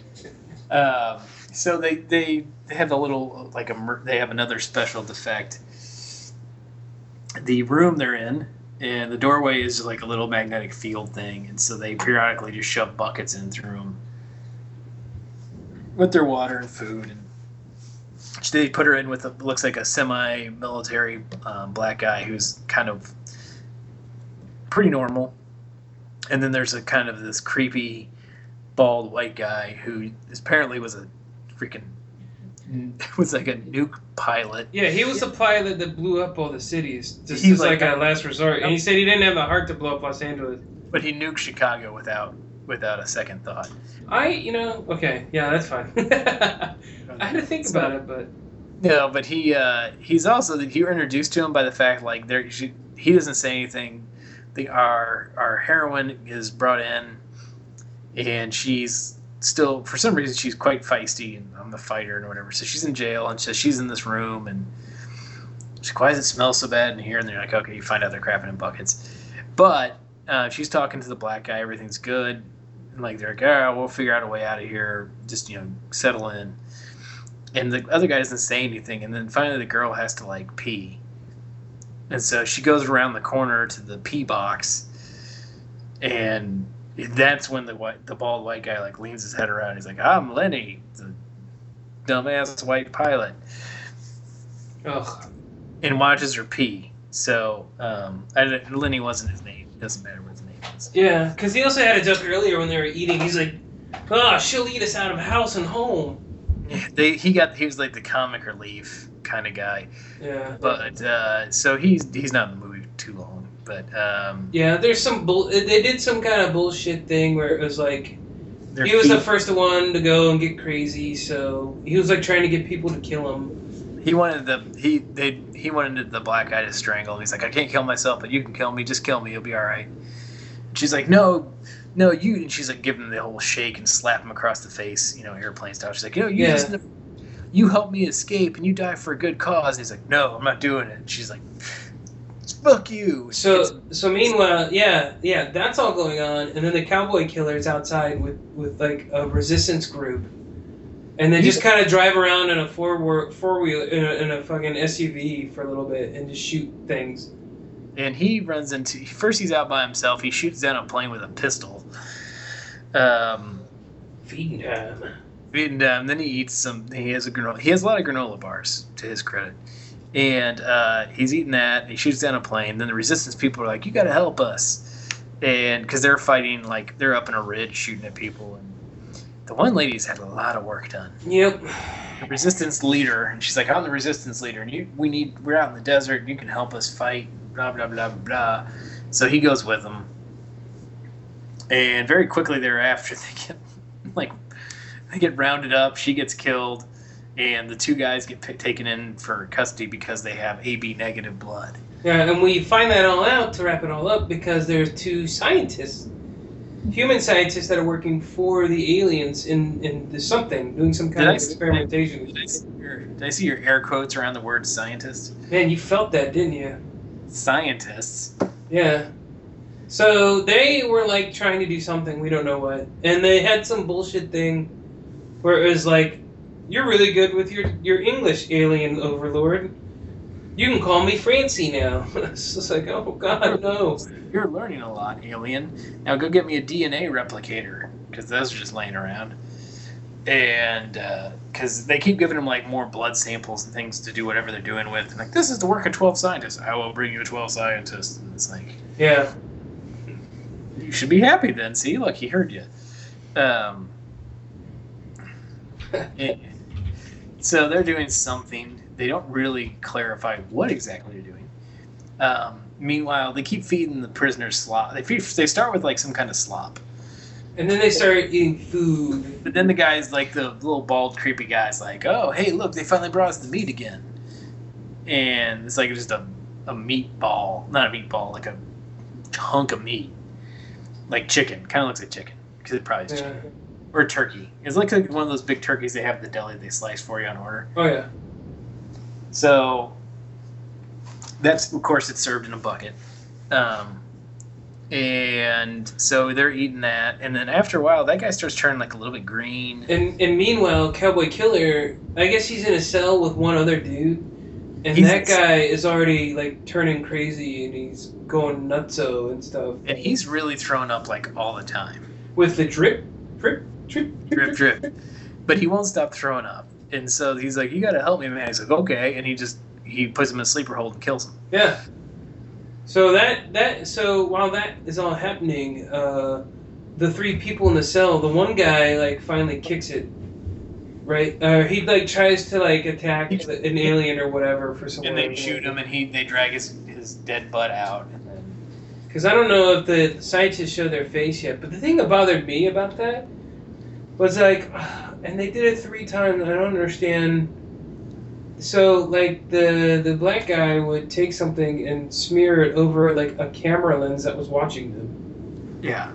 Um, so they they they have a little like a they have another special defect. The room they're in, and the doorway is like a little magnetic field thing, and so they periodically just shove buckets in through them with their water and food. And they put her in with a, looks like a semi-military um, black guy who's kind of pretty normal, and then there's a kind of this creepy bald white guy who apparently was a freaking was like a nuke pilot. Yeah, he was the pilot that blew up all the cities just He's as like, like a last resort. And he said he didn't have the heart to blow up Los Angeles. But he nuked Chicago without without a second thought. I, you know, okay, yeah, that's fine. I had to think about it, but No, but he uh, he's also you were introduced to him by the fact like there she, he doesn't say anything. The our our heroine is brought in, and she's still for some reason she's quite feisty and I'm the fighter and whatever. So she's in jail and so she's in this room and she's like, why does it smell so bad in here? And they're like, okay, you find out they're crapping in buckets, but uh, she's talking to the black guy. Everything's good. And like they're like, oh, we'll figure out a way out of here. Just you know, settle in and the other guy doesn't say anything and then finally the girl has to like pee and so she goes around the corner to the pee box and that's when the white the bald white guy like leans his head around he's like i'm lenny the dumbass white pilot ugh. and watches her pee so um lenny wasn't his name it doesn't matter what his name is Yeah, because he also had a joke earlier when they were eating. He's like, "Ah, she'll eat us out of house and home." they he got he was like the comic relief kind of guy Yeah. but uh so he's he's not in the movie too long but um Yeah, there's some bull. They did some kind of bullshit thing where it was like he was the first one to go and get crazy, so he was like trying to get people to kill him. He wanted the he they he wanted the black guy to strangle him. He's like, I can't kill myself, but you can kill me. Just kill me. You'll be all right. She's like, No, no, you. And she's like, giving him the whole shake and slap him across the face, you know, airplane style. She's like, No, you Yeah. just you help me escape and you die for a good cause. And he's like, No, I'm not doing it. And she's like, Fuck you. So so meanwhile, yeah, yeah, that's all going on, and then the cowboy killer's outside with with like a resistance group, and they just kind of drive around in a four four wheel in a, in a fucking SUV for a little bit and just shoot things. and he runs into first he's out by himself. He shoots down a plane with a pistol. Um, Feeding um, then he eats some. He has a granola. He has a lot of granola bars to his credit, and uh, he's eating that. He shoots down a plane. Then the resistance people are like, "You got to help us," and because they're fighting, like they're up in a ridge shooting at people. And the one lady's had a lot of work done. Yep. The resistance leader, and she's like, "I'm the resistance leader, and you, we need. We're out in the desert. You can help us fight." Blah blah blah blah. So he goes with them, and very quickly thereafter, they get like they get rounded up. She gets killed, and the two guys get p- taken in for custody because they have AB negative blood. Yeah, and we find that all out to wrap it all up because there's two scientists, human scientists that are working for the aliens in in this something, doing some kind Did I of see- experimentation. Did I see your, did I see your air quotes around the word scientist? Man, you felt that, didn't you? Scientists. Yeah. So they were like trying to do something, we don't know what. And they had some bullshit thing where it was like, You're really good with your, your English alien overlord. You can call me Francie now. it's just like, oh god, no. You're learning a lot, alien. Now go get me a DNA replicator because those are just laying around. And because they keep giving him like more blood samples and things to do whatever they're doing with. And, like this is the work of twelve scientists. I will bring you a twelve scientists. And it's like Yeah. you should be happy then. See, look, he heard you. Um, so they're doing something. They don't really clarify what exactly they're doing. Um, meanwhile, they keep feeding the prisoners slop. They feed, they start with like some kind of slop, And then they start eating food. but then the guys, like the little bald, creepy guys, like, oh, hey, look, they finally brought us the meat again, and it's like just a a meatball, not a meatball, like a hunk of meat, like chicken. Kind of looks like chicken because it probably is Yeah. chicken or turkey. It's like one of those big turkeys they have at the deli they slice for you on order. Oh yeah. So that's of course it's served in a bucket. Um, and so they're eating that, and then after a while, that guy starts turning like a little bit green. And and meanwhile, Cowboy Killer, I guess he's in a cell with one other dude, and He's- that guy is already like turning crazy and he's going nutso and stuff And he's really thrown up like all the time, with the drip, drip, drip, drip, drip. But he won't stop throwing up, and so he's like, "You got to help me, man." He's like, "Okay," and he just he puts him in a sleeper hold and kills him. Yeah. So that that so while that is all happening, uh, the three people in the cell, the one guy like finally kicks it, right? Uh, he like tries to like attack an alien or whatever for some And reason. they shoot him, and he they drag his his dead butt out, Because I don't know if the scientists show their face yet, but the thing that bothered me about that was like, and they did it three times. I don't understand. So like the the black guy would take something and smear it over like a camera lens that was watching them, yeah,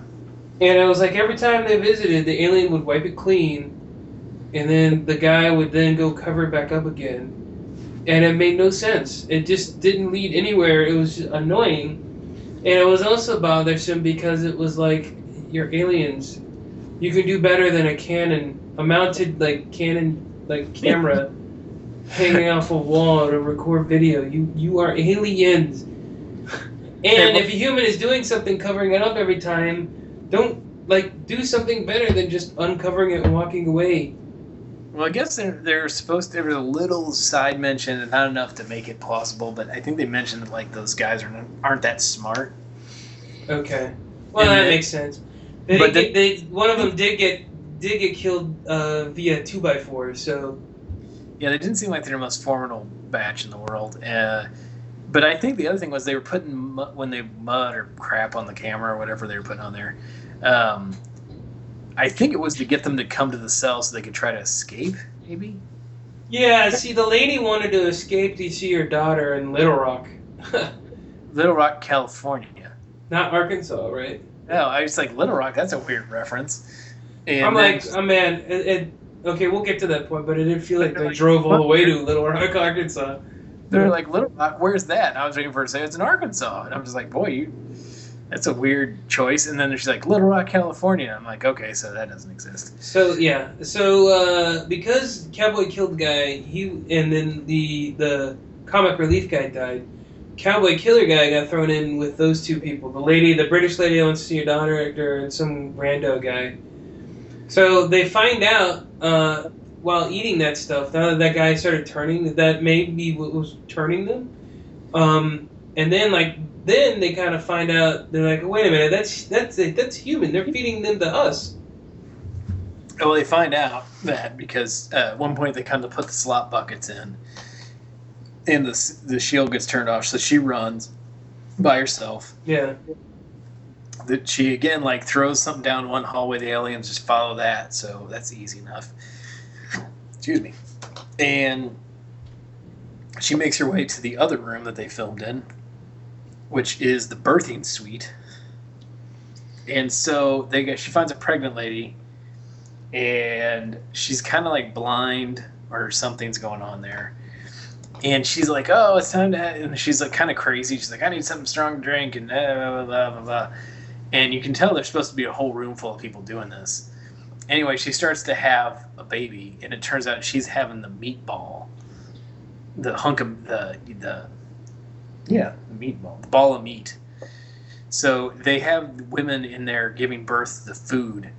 and it was like every time they visited, the alien would wipe it clean, and then the guy would then go cover it back up again, and it made no sense. It just didn't lead anywhere. It was annoying. And it was also bothersome because it was like you're aliens. You can do better than a Canon, a mounted like Canon like camera hanging off a wall to record video. You you are aliens. And if a human is doing something covering it up every time, don't like do something better than just uncovering it and walking away. Well, I guess they're, they're supposed to. There was a little side mention, and not enough to make it plausible. But I think they mentioned that like those guys are not, aren't that smart. Okay. Well, And that makes sense. They, But get, they one of them did get did get killed uh, via two by four. So Yeah, they didn't seem like they're the most formidable batch in the world. Uh, but I think the other thing was they were putting mu- when they mud or crap on the camera or whatever they were putting on there. Um, I think it was to get them to come to the cell so they could try to escape. Maybe. yeah, see, the lady wanted to escape to see her daughter in Little Rock, Little Rock, California. not Arkansas, right? No, I was like Little Rock. That's a weird reference. And I'm like, oh man, it, it, okay, we'll get to that point, but it did feel like they drove all the way to Little Rock, Arkansas. They're like, Little Rock, where's that? And I was waiting for her to say it's in Arkansas. And I'm just like, boy, you, that's a weird choice. And then she's like, Little Rock, California. I'm like, okay, so that doesn't exist. So yeah, so uh, because Cowboy killed the guy, he and then the the comic relief guy died. Cowboy killer guy got thrown in with those two people: the lady, the British lady wants to see your daughter, and some rando guy. So they find out uh, while eating that stuff. Now that that guy started turning, that that may be what was turning them. Um, and then like then they kind of find out they're like, wait a minute, that's that's that's human. They're feeding them to us. Well, they find out that because uh, at one point they come to put the slop buckets in, and the the shield gets turned off, so she runs by herself. Yeah. That she again like throws something down one hallway. The aliens just follow that, so that's easy enough. Excuse me, and she makes her way to the other room that they filmed in, which is the birthing suite. And so they get, she finds a pregnant lady, and she's kind of like blind or something's going on there. And she's like, "Oh, it's time to," and she's like kind of crazy. She's like, "I need something strong to drink," and blah blah blah blah. And you can tell there's supposed to be a whole room full of people doing this. Anyway, she starts to have a baby, and it turns out she's having the meatball, the hunk of the the yeah the meatball, the ball of meat. So they have women in there giving birth to the food,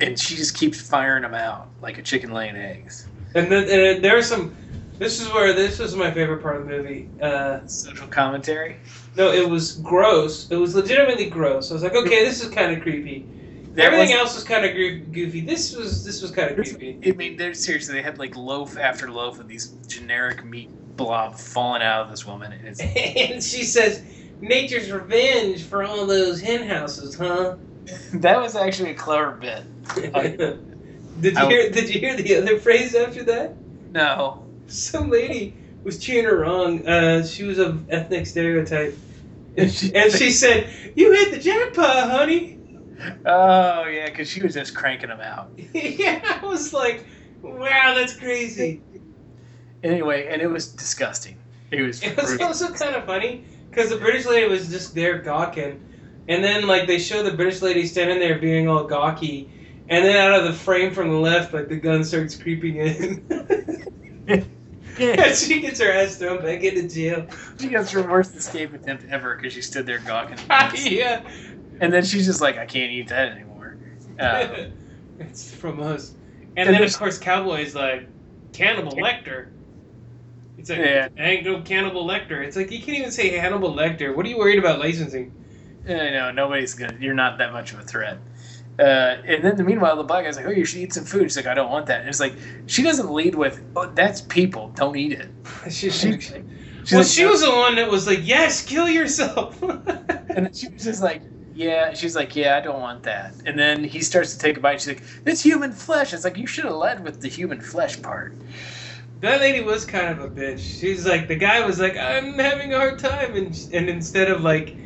and she just keeps firing them out like a chicken laying eggs. And then and there are some This is where this was my favorite part of the movie. Uh, Social commentary. no, it was gross. It was legitimately gross. I was like, okay, this is kind of creepy. There Everything was- else was kind of goofy. This was this was kind of creepy. I mean, they're seriously. They had like loaf after loaf of these generic meat blob falling out of this woman. And it's, and she says, "Nature's revenge for all those hen houses, huh?" that was actually a clever bit. did you I- hear? Did you hear the other phrase after that? No. Some lady was cheering her wrong. Uh, she was of ethnic stereotype, and she, and she said, "You hit the jackpot, honey." Oh yeah, because she was just cranking them out. yeah, I was like, "Wow, that's crazy." Anyway, and it was disgusting. It was. It was brutal. also kind of funny because the British lady was just there gawking, and then like they show the British lady standing there being all gawky, and then out of the frame from the left, like the gun starts creeping in. and she gets her ass thrown back into jail. She gets her worst escape attempt ever because she stood there gawking. yeah. and then she's just like, I can't eat that anymore. Uh, it's from us. And And then of course Cowboy's like Cannibal Lecter. It's like Yeah. ain't no Cannibal Lecter. It's like you can't even say Hannibal Lecter. What are you worried about licensing? I know nobody's gonna. You're not that much of a threat. Uh, and then the meanwhile, the black guy's like, "Oh, you should eat some food." She's like, "I don't want that." And it's like she doesn't lead with, "Oh, that's people. Don't eat it." She, She, she, she's well, like, she was the one that was like, "Yes, kill yourself." And then she was just like, "Yeah." She's like, "Yeah, I don't want that." And then he starts to take a bite. She's like, "It's human flesh." It's like you should have led with the human flesh part. that lady was kind of a bitch. She's like, the guy was like, "I'm having a hard time," and and instead of like,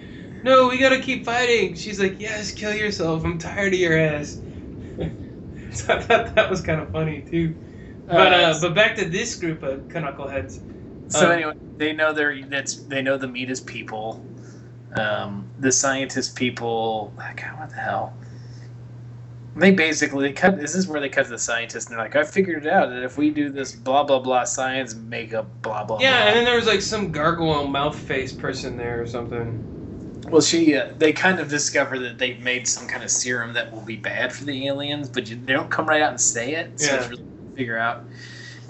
"No, we gotta keep fighting," she's like, "Yes, kill yourself. I'm tired of your ass." so I thought that was kind of funny too. But uh, but back to this group of knuckleheads. So Um, anyway, they know they're that's they know the meat is people. Um, the scientist people, God, what the hell? They basically cut. This is where they cut the scientists, and they're like, "I figured it out that if we do this blah blah blah science makeup blah blah Yeah, and then there was like some gargoyle mouth face person there or something. Well, she uh, they kind of discover that they've made some kind of serum that will be bad for the aliens, but you, they don't come right out and say it, so it's Yeah. really hard to figure out.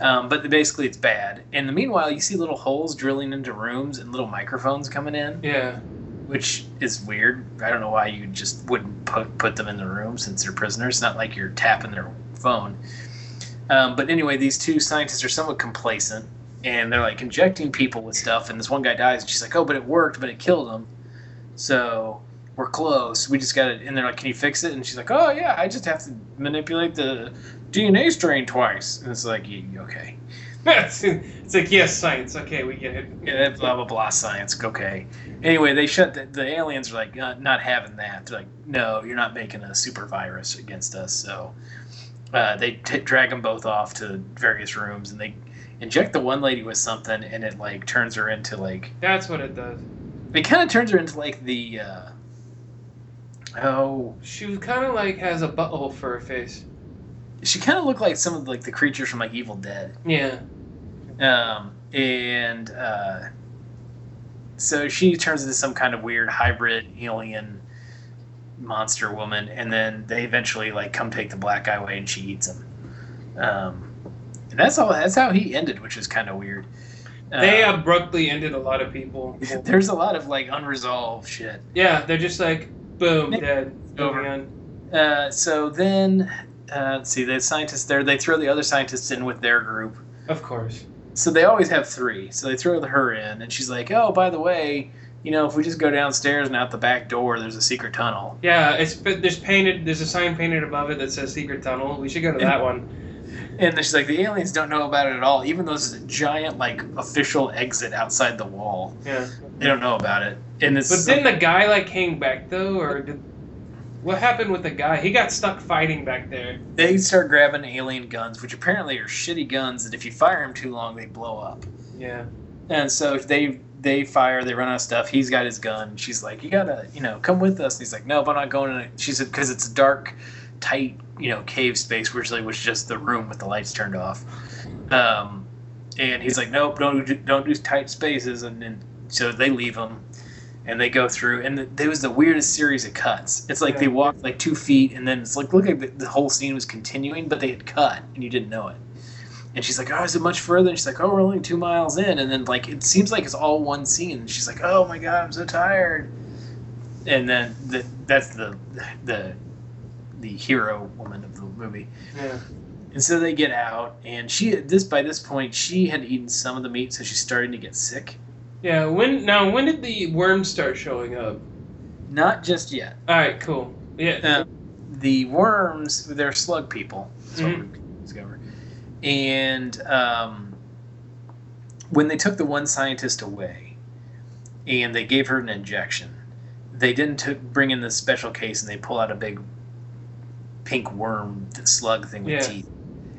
Um, but basically, it's bad. In the meanwhile, you see little holes drilling into rooms and little microphones coming in. Yeah. which is weird. I don't know why you just wouldn't put put them in the room since they're prisoners. It's not like you're tapping their phone. Um, but anyway, these two scientists are somewhat complacent, and they're like injecting people with stuff. And this one guy dies, and she's like, "Oh, but it worked, but it killed him." So we're close. We just got it. And they're like, "Can you fix it?" And she's like, "Oh yeah, I just have to manipulate the DNA strain twice." And it's like, "Yeah, "Okay." it's, it's like yes, science. Okay, we get it. Yeah, blah blah blah science. Okay. Anyway, they shut the, the aliens are like uh, not having that. They're like, no, you're not making a super virus against us. So uh, they t- drag them both off to various rooms, and they inject the one lady with something, and it like turns her into like That's what it does. It kind of turns her into like the uh, oh She kind of like has a butthole for her face. she kind of looked like some of like the creatures from like Evil Dead. Yeah. Um, and uh, so she turns into some kind of weird hybrid alien monster woman, and then they eventually like come take the black guy away, and she eats him. Um, and that's all. That's how he ended, which is kind of weird. They Um, abruptly ended a lot of people. there's a lot of like unresolved shit. Yeah, they're just like boom, Nick- dead. over. Uh, so then, uh, let's see, the scientists there. They throw the other scientists in with their group. Of course. So they always have three. So they throw her in, and she's like, "Oh, by the way, you know, if we just go downstairs and out the back door, there's a secret tunnel." Yeah, it's but there's painted. There's a sign painted above it that says secret tunnel. We should go to that one. And then she's like, "The aliens don't know about it at all, even though there's a giant like official exit outside the wall. Yeah. They don't know about it." And it's But didn't the guy like hang back though, or did what happened with the guy? He got stuck fighting back there. they start grabbing alien guns, which apparently are shitty guns that if you fire them too long, they blow up. Yeah. And so if they they fire, they run out of stuff. He's got his gun. She's like, "You gotta, you know, come with us." And he's like, "Nope, I'm not going." In. She said, "Because it's dark, tight, you know, cave space, which like was just the room with the lights turned off." Um, and he's like, "Nope, don't do, don't do tight spaces." And then so they leave him, and they go through, and the, it was the weirdest series of cuts. It's like they Yeah. walked like two feet, and then it's like look like the, the whole scene was continuing, but they had cut, and you didn't know it. And she's like, "Oh, is it much further?" And she's like, "Oh, we're only two miles in." And then like it seems like it's all one scene. And she's like, "Oh my god, I'm so tired." And then the, that's the the the hero woman of the movie. Yeah. And so they get out, and she this by this point she had eaten some of the meat, so she's starting to get sick. Yeah. When now? When did the worms start showing up? Not just yet. All right. Cool. Yeah. Uh, the worms, they're slug people. That's what Mhm. we discovered. And um, when they took the one scientist away, and they gave her an injection, they didn't t- bring in the special case and they pull out a big pink worm slug thing with Yeah. teeth,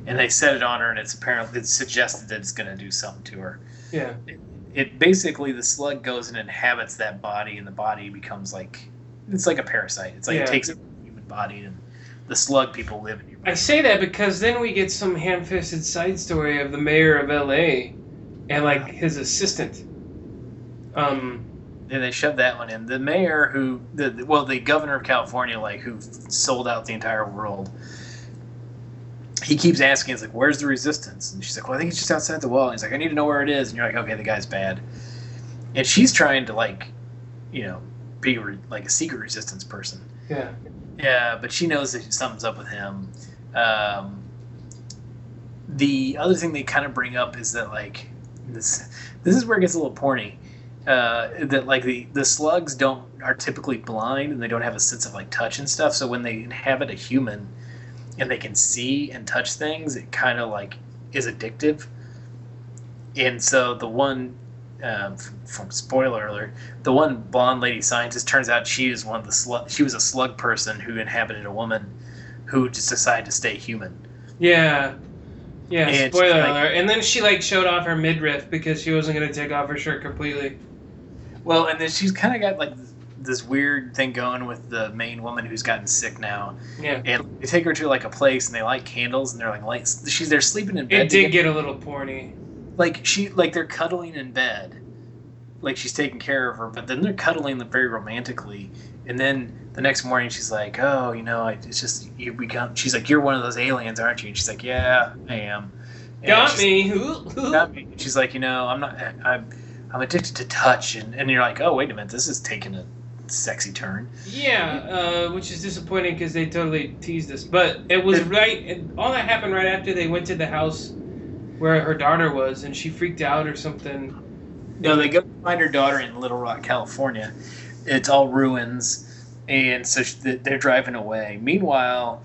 and they set it on her, and it's apparently it's suggested that it's going to do something to her. yeah. It basically the slug goes and inhabits that body, and the body becomes like it's like a parasite. It's like Yeah. it takes a human body, and the slug people live in your I say that because then we get some ham-fisted side story of the mayor of L.A. and like his assistant. Um. And they shoved that one in. The mayor, who the the- well, the governor of California, like who sold out the entire world. He keeps asking, he's like, where's the resistance?" And she's like, "Well, I think it's just outside the wall." And he's like, "I need to know where it is." And you're like, "Okay, the guy's bad." And she's trying to like, you know, be re- like a secret resistance person. Yeah. Yeah, but she knows that something's up with him. Um, the other thing they kind of bring up is that like this this is where it gets a little porny. Uh, that like the the slugs don't are typically blind and they don't have a sense of like touch and stuff. So when they inhabit a human and they can see and touch things, it kind of like is addictive. And so the one um, from, from spoiler alert, the one blonde lady scientist turns out she is one of the slug. She was a slug person who inhabited a woman who just decided to stay human. Yeah. Yeah, And spoiler like- alert. And then she like showed off her midriff because she wasn't gonna take off her shirt completely. Well, and then she's kind of got like this weird thing going with the main woman who's gotten sick now, Yeah. and they take her to like a place and they light candles and they're like lights. She's they're sleeping in bed. It did together. get a little porny. like she like they're cuddling in bed, like she's taking care of her, but then they're cuddling very romantically, and then the next morning she's like, oh, you know, it's just you become. She's like, you're one of those aliens, aren't you? And she's like, yeah, I am. And Got me. Got me. And she's like, you know, I'm not. I'm. I'm addicted to touch, and, and you're like, oh wait a minute, this is taking a sexy turn. Yeah, uh, which is disappointing because they totally teased us. But it was right. And all that happened right after they went to the house where her daughter was, and she freaked out or something. No, they go find her daughter in Little Rock, California. It's all ruins, and so sh- they're driving away. Meanwhile,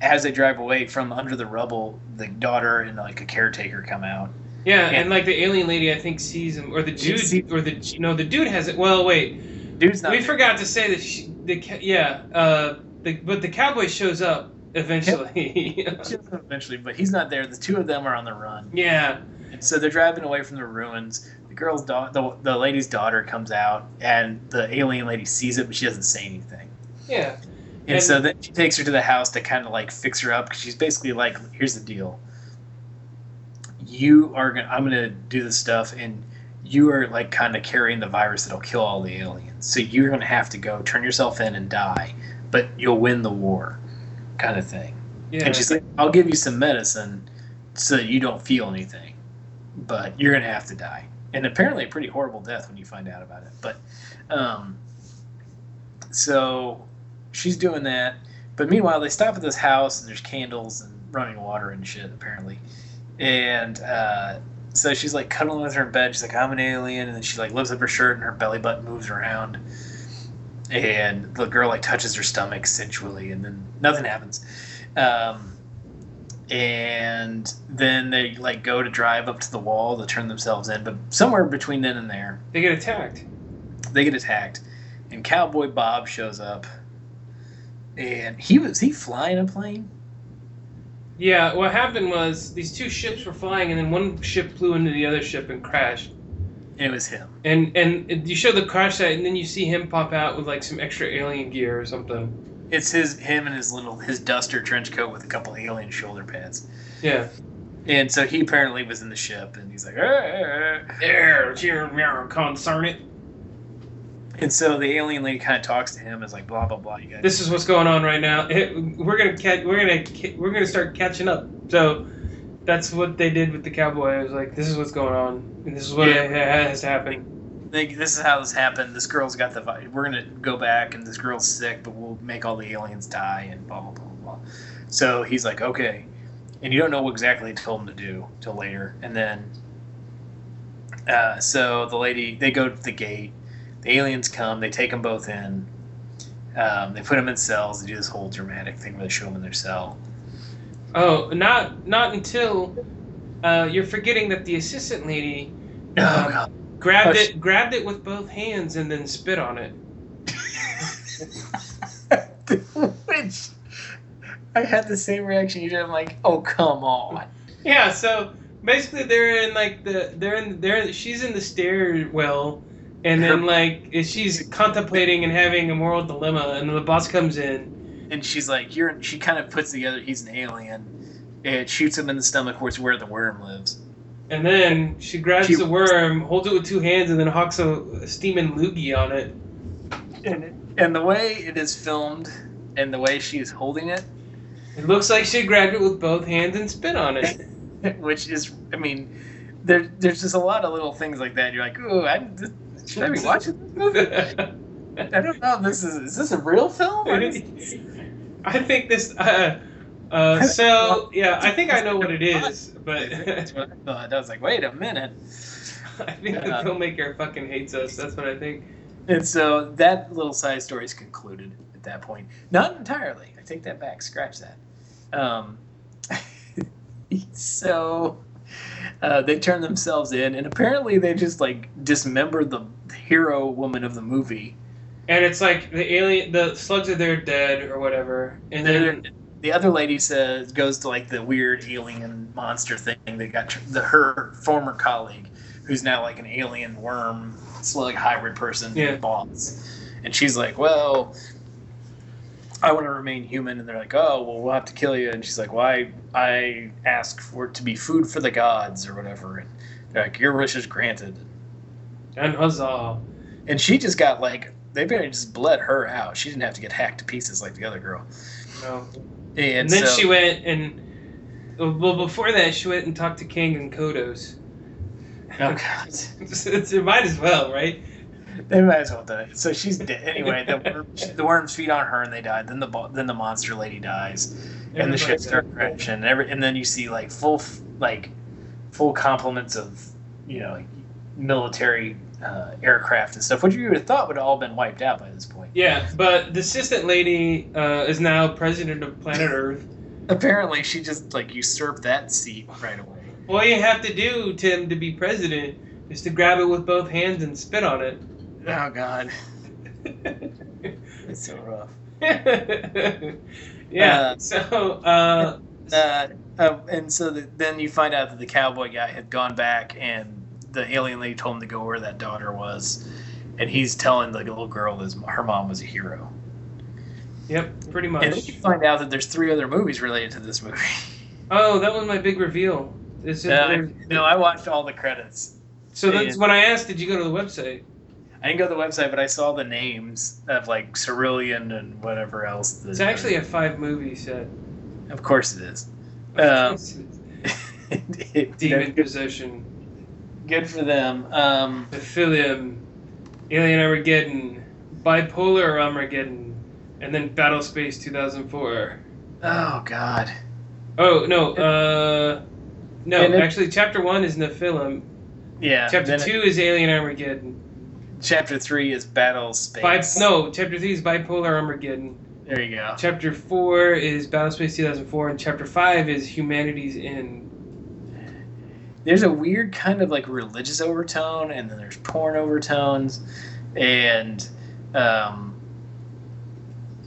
as they drive away from under the rubble, the daughter and like a caretaker come out. Yeah, Yeah. and like the alien lady, I think sees him, or the dude, see- or the no, the dude has it. Well, wait, Dude's not. we there. forgot to say that she, the yeah, uh, the, but the cowboy shows up eventually. Eventually, but he's not there. The two of them are on the run, yeah, and so they're driving away from the ruins. The girl's daughter, the, the lady's daughter, comes out, and the alien lady sees it, but she doesn't say anything. yeah, And, And- so then she takes her to the house to kind of like fix her up because she's basically like, here's the deal. You are gonna, I'm gonna do this stuff, and you are like kind of carrying the virus that'll kill all the aliens. So you're gonna have to go turn yourself in and die, but you'll win the war, kind of thing. yeah. And she's like, I'll give you some medicine so that you don't feel anything, but you're gonna have to die. And apparently, a pretty horrible death when you find out about it. But, um, so she's doing that. But meanwhile, they stop at this house and there's candles and running water and shit apparently. And uh, so she's like cuddling with her in bed. She's like, "I'm an alien," and then she like lifts up her shirt and her belly button moves around. And the girl like touches her stomach sensually, and then nothing happens. Um, and then they like go to drive up to the wall to turn themselves in, but somewhere between then and there, they get attacked. they get attacked, and Cowboy Bob shows up, and he was he flying a plane. Yeah, what happened was these two ships were flying, and then one ship flew into the other ship and crashed. It was him. And and you show the crash site, and then you see him pop out with like some extra alien gear or something. It's his him and his little his duster trench coat with a couple alien shoulder pads. Yeah. And so he apparently was in the ship, and he's like, "Ah." There, here, concern it. And so the alien lady kind of talks to him as like, blah blah blah. You guys, This is what's going on right now. We're gonna catch. We're gonna. We're gonna start catching up. So, that's what they did with the cowboy. It was like, this is what's going on, and this is what Yeah. has to happen. They, this is how this happened. This girl's got the. vi- We're gonna go back, and this girl's sick, but we'll make all the aliens die, and blah blah blah blah. blah. So he's like, okay, and you don't know what exactly he told him to do till later, and then. Uh, so the lady, they go to the gate. The aliens come. They take them both in. Um, they put them in cells. They do this whole dramatic thing where they show them in their cell. Oh, not not until uh, you're forgetting that the assistant lady Oh um, god. grabbed Oh, it, grabbed it with both hands, and then spit on it. Which I had the same reaction you did. I'm like, oh come on. Yeah, so basically they're in like the they're in they're she's in the stairwell and then Her- like she's contemplating and having a moral dilemma and then the boss comes in. And she's like, you're. She kind of puts together he's an alien. It shoots him in the stomach, where it's where the worm lives. And then she grabs She- the worm, holds it with two hands, and then hawks a steaming loogie on it. And and the way it is filmed, and the way she's holding it, It looks like she grabbed it with both hands and spit on it. which is, I mean, there there's just a lot of little things like that. You're like, ooh, I, th- should I be watching this movie? I don't know. This is is this a real film? I think this. Uh, uh, so yeah, I think I know what it is, but That's what I thought. I was like, wait a minute. I think the Uh, filmmaker fucking hates us. That's what I think. And so that little side story is concluded at that point. Not entirely. I take that back. Scratch that. Um, so uh, they turn themselves in, and apparently they just like dismembered the hero woman of the movie. And it's like the alien, the slugs are there dead or whatever, and then Then the other lady says goes to like the weird alien monster thing. They got the her former colleague, who's now like an alien worm slug hybrid person, Yeah. boss, and she's like, "Well, I want to remain human," and they're like, "Oh, well, we'll have to kill you," and she's like, "Why? I ask for it to be food for the gods or whatever," and they're like, "Your wish is granted," and huzzah! and she just got like. They barely just bled her out. She didn't have to get hacked to pieces like the other girl. No. And, And then so- she went and well before that she went and talked to Kang and Kodos. Oh god. it might as well, right? They might as well die. So she's dead. Anyway, the, worm, the worms feed on her and they die. Then the then the monster lady dies, and the Everybody ship starts crashing. And, every, and then you see like full like full complements of you know like, military uh, aircraft and stuff, which you would have thought would have all been wiped out by this point. Yeah, but the assistant lady uh, is now president of planet Earth. Apparently, she just like usurped that seat right away. All you have to do, Tim, to be president is to grab it with both hands and spit on it. Oh god, it's so rough. yeah. Uh, so, uh, uh, uh, and so the, then you find out that the cowboy guy had gone back and the alien lady told him to go where that daughter was and he's telling the little girl that her mom was a hero yep, pretty much. and then you find out that there's three other movies related to this movie Oh, that was my big reveal. It's just, uh, no i watched all the credits so that's when I asked, did you go to the website? i didn't go to the website but i saw the names of like cerulean and whatever else It's actually a five movie set. of course it is um, Demon Possession, good for them um, Nephilium, Alien Armageddon, Bipolar Armageddon, and then Battlespace 2004. oh god Oh no, uh, no. It- actually, chapter one is Nephilim. yeah Chapter two is Alien Armageddon. chapter three is battle space Bi- no, chapter three is Bipolar Armageddon. there you go Chapter four is Battlespace 2004, and chapter five is Humanity's End. There's a weird kind of like religious overtone and then there's porn overtones and um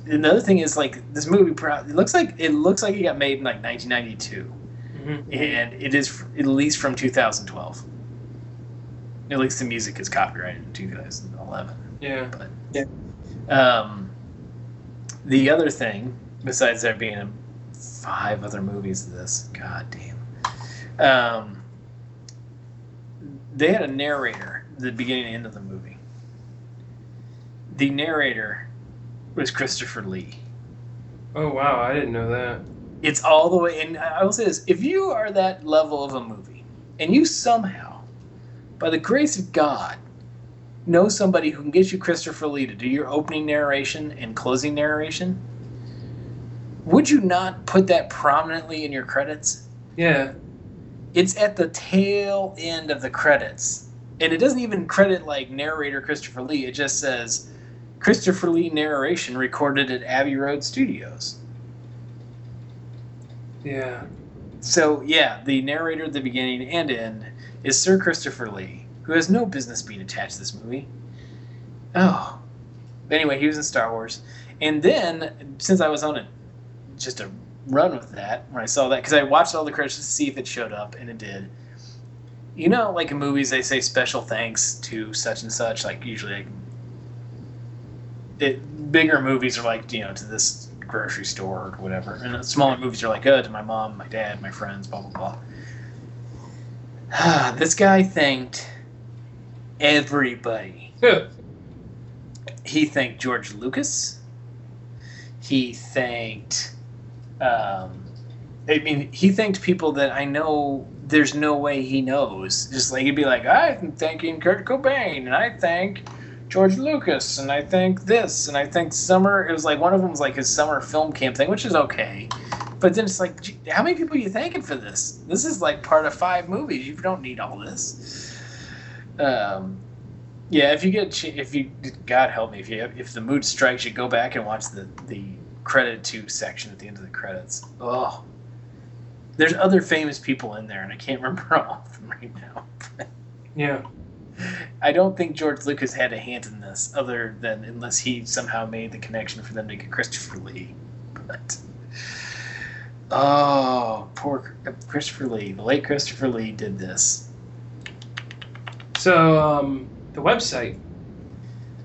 another thing is like this movie pro- it looks like it looks like it got made in like 1992 Mm-hmm. and it is at least from 2012 at least the music is copyrighted in 2011 Yeah. um the other thing besides there being five other movies of this god damn um they had a narrator at the beginning and end of the movie the narrator was christopher lee Oh wow, I didn't know that. It's all the way. And I will say this: if you are that level of a movie, and you somehow, by the grace of God, know somebody who can get you Christopher Lee to do your opening narration and closing narration, would you not put that prominently in your credits? Yeah. It's at the tail end of the credits. And it doesn't even credit like narrator Christopher Lee. It just says Christopher Lee narration recorded at Abbey Road Studios. Yeah. So yeah, the narrator at the beginning and end is Sir Christopher Lee, who has no business being attached to this movie. Oh. Anyway, he was in Star Wars. And then, since I was on a just a run with that when I saw that, because I watched all the credits to see if it showed up, and it did. You know, like in movies, they say special thanks to such and such. Like usually, like, it, bigger movies are like you know to this grocery store or whatever, and smaller movies are like oh to my mom, my dad, my friends, blah blah blah. this guy thanked everybody. he thanked George Lucas. He thanked. Um, I mean, he thanked people that I know. There's no way he knows. Just like he'd be like, I'm thanking Kurt Cobain, and I thank George Lucas, and I thank this, and I thank summer. It was like one of them was like his summer film camp thing, which is okay. But then it's like, how many people are you thanking for this? This is like part of five movies. You don't need all this. Um, yeah, if you get if you God help me if you if the mood strikes you go back and watch the the credit to section at the end of the credits. Oh, there's other famous people in there, and I can't remember all of them right now. Yeah. I don't think George Lucas had a hand in this, other than unless he somehow made the connection for them to get Christopher Lee. But oh, poor Christopher Lee, the late Christopher Lee did this. So um, the website.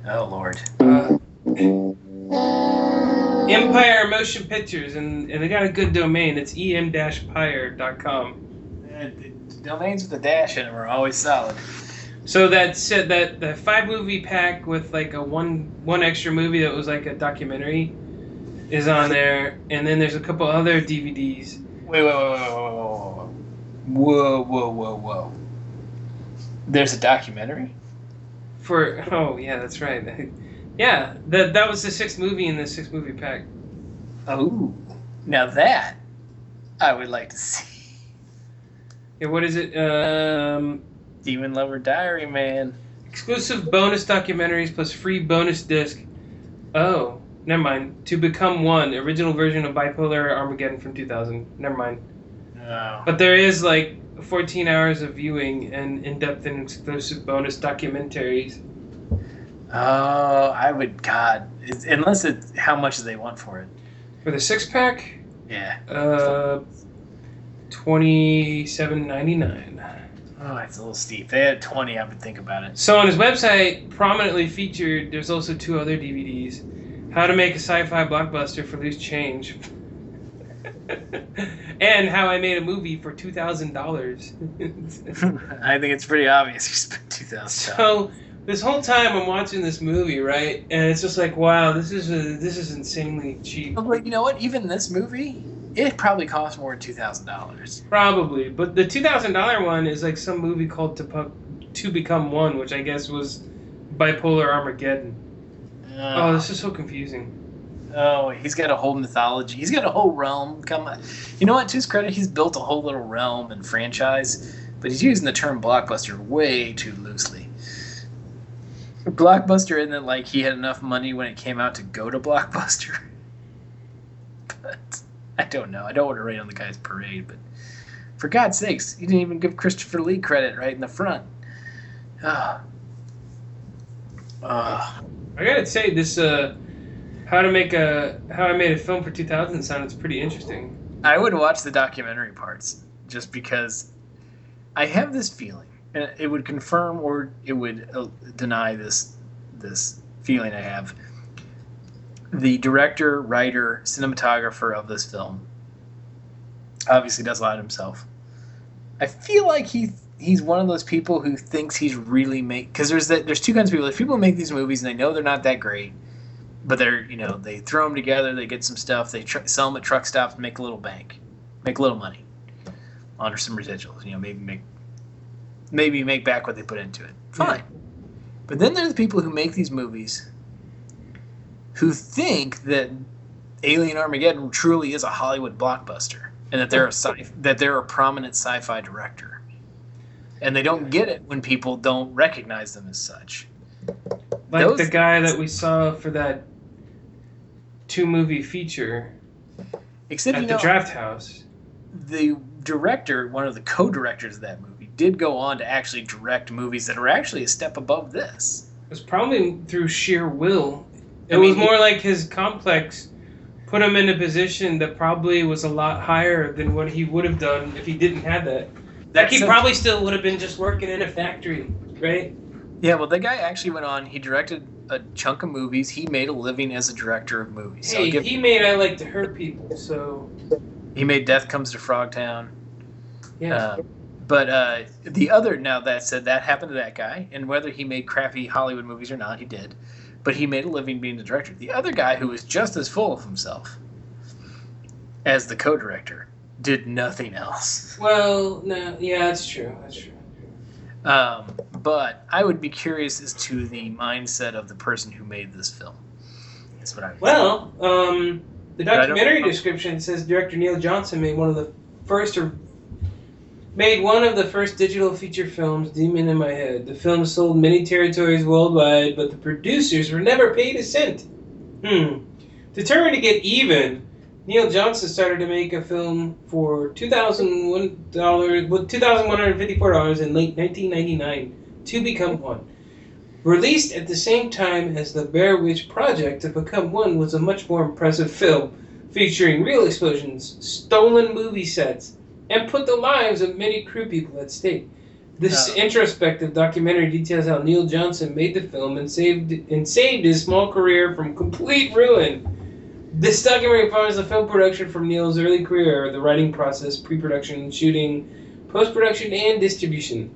Oh Lord. Uh, Empire Motion Pictures, and, and they got a good domain. It's em-pyre.com. Uh, the domains with the dash in them are always solid. So that said that the five movie pack with like a one one extra movie that was like a documentary is on there, and then there's a couple other DVDs. Wait, wait, wait, wait, wait, whoa, whoa, whoa, whoa, whoa. There's a documentary. For oh yeah, that's right. yeah, that that was the sixth movie in the six movie pack. Oh, now that I would like to see. Yeah, what is it? Um, Demon Lover Diary, man. exclusive bonus documentaries plus free bonus disc. Oh, never mind. To become one, original version of Bipolar Armageddon from 2000. Never mind. No. But there is like 14 hours of viewing and in-depth and exclusive bonus documentaries. Oh, I would. God, it's, unless it's how much do they want for it? For the six pack, Yeah. uh, 27.99. Oh, it's a little steep. They had twenty. I would think about it. So on his website, prominently featured, there's also two other DVDs: How to Make a Sci-Fi Blockbuster for Loose Change, and How I Made a Movie for two thousand dollars. I think it's pretty obvious you spent two thousand. So this whole time I'm watching this movie, right, and it's just like, wow, this is a, this is insanely cheap. But you know what? Even this movie, it probably cost more than two thousand dollars. Probably, but the two thousand dollar one is like some movie called To, Pu- to Become One, which I guess was Bipolar Armageddon. Uh, oh, this is so confusing. Oh, he's got a whole mythology. He's got a whole realm. Come on, you know what? To his credit, he's built a whole little realm and franchise, but he's using the term blockbuster way too loosely. Blockbuster isn't it like he had enough money when it came out to go to Blockbuster? but I don't know. I don't want to rain on the guy's parade, but for God's sakes, he didn't even give Christopher Lee credit right in the front. Ah. Ah. I gotta say, this uh, how to make a how I made a film for 2000 sounded pretty interesting. I would watch the documentary parts just because I have this feeling, and it would confirm or it would uh, deny this this feeling I have. The director, writer, cinematographer of this film obviously does a lot himself. I feel like he he's one of those people who thinks he's really make because there's that there's two kinds of people. There's people who make these movies and they know they're not that great, but they're you know they throw them together, they get some stuff, they tr- sell them at truck stops, make a little bank, make a little money, under some residuals. You know, maybe make maybe make back what they put into it. Fine. But then there's the people who make these movies who think that Alien Armageddon truly is a Hollywood blockbuster and that they're a sci- that they're a prominent sci-fi director. And they don't get it when people don't recognize them as such. Like Those- the guy that we saw for that two movie feature Except at you the Drafthouse. the director, one of the co-directors of that movie, did go on to actually direct movies that are actually a step above this. It was probably through sheer will. It I mean, was more like his complex put him in a position that probably was a lot higher than what he would have done if he didn't have that. Like he probably still would have been just working in a factory, right? Yeah, well, the guy actually went on. He directed a chunk of movies. He made a living as a director of movies. Hey, he made I Like to Hurt People, so he made Death Comes to Frogtown. yeah. Uh, but uh, the other, now that said, that happened to that guy, and whether he made crappy Hollywood movies or not, he did. But he made a living being the director. The other guy, who was just as full of himself as the co-director, did nothing else. well, no, yeah, that's true. That's true. Um, but I would be curious as to the mindset of the person who made this film. That's what I. Well, um, the But I don't- documentary description says director Neil Johnson made one of the first or made one of the first digital feature films, Demon in My Head. The film sold many territories worldwide, but the producers were never paid a cent. Hmm. Determined to get even, Neil Johnson started to make a film for two thousand one dollars, well, two thousand one hundred fifty-four dollars in late nineteen ninety-nine. To become one. Released at the same time as the Blair Witch Project, To Become One was a much more impressive film, featuring real explosions, stolen movie sets, and put the lives of many crew people at stake. This introspective documentary details how Neil Johnson made the film and saved and saved his small career from complete ruin. This documentary follows the film production from Neil's early career, the writing process, pre-production, shooting, post-production, and distribution.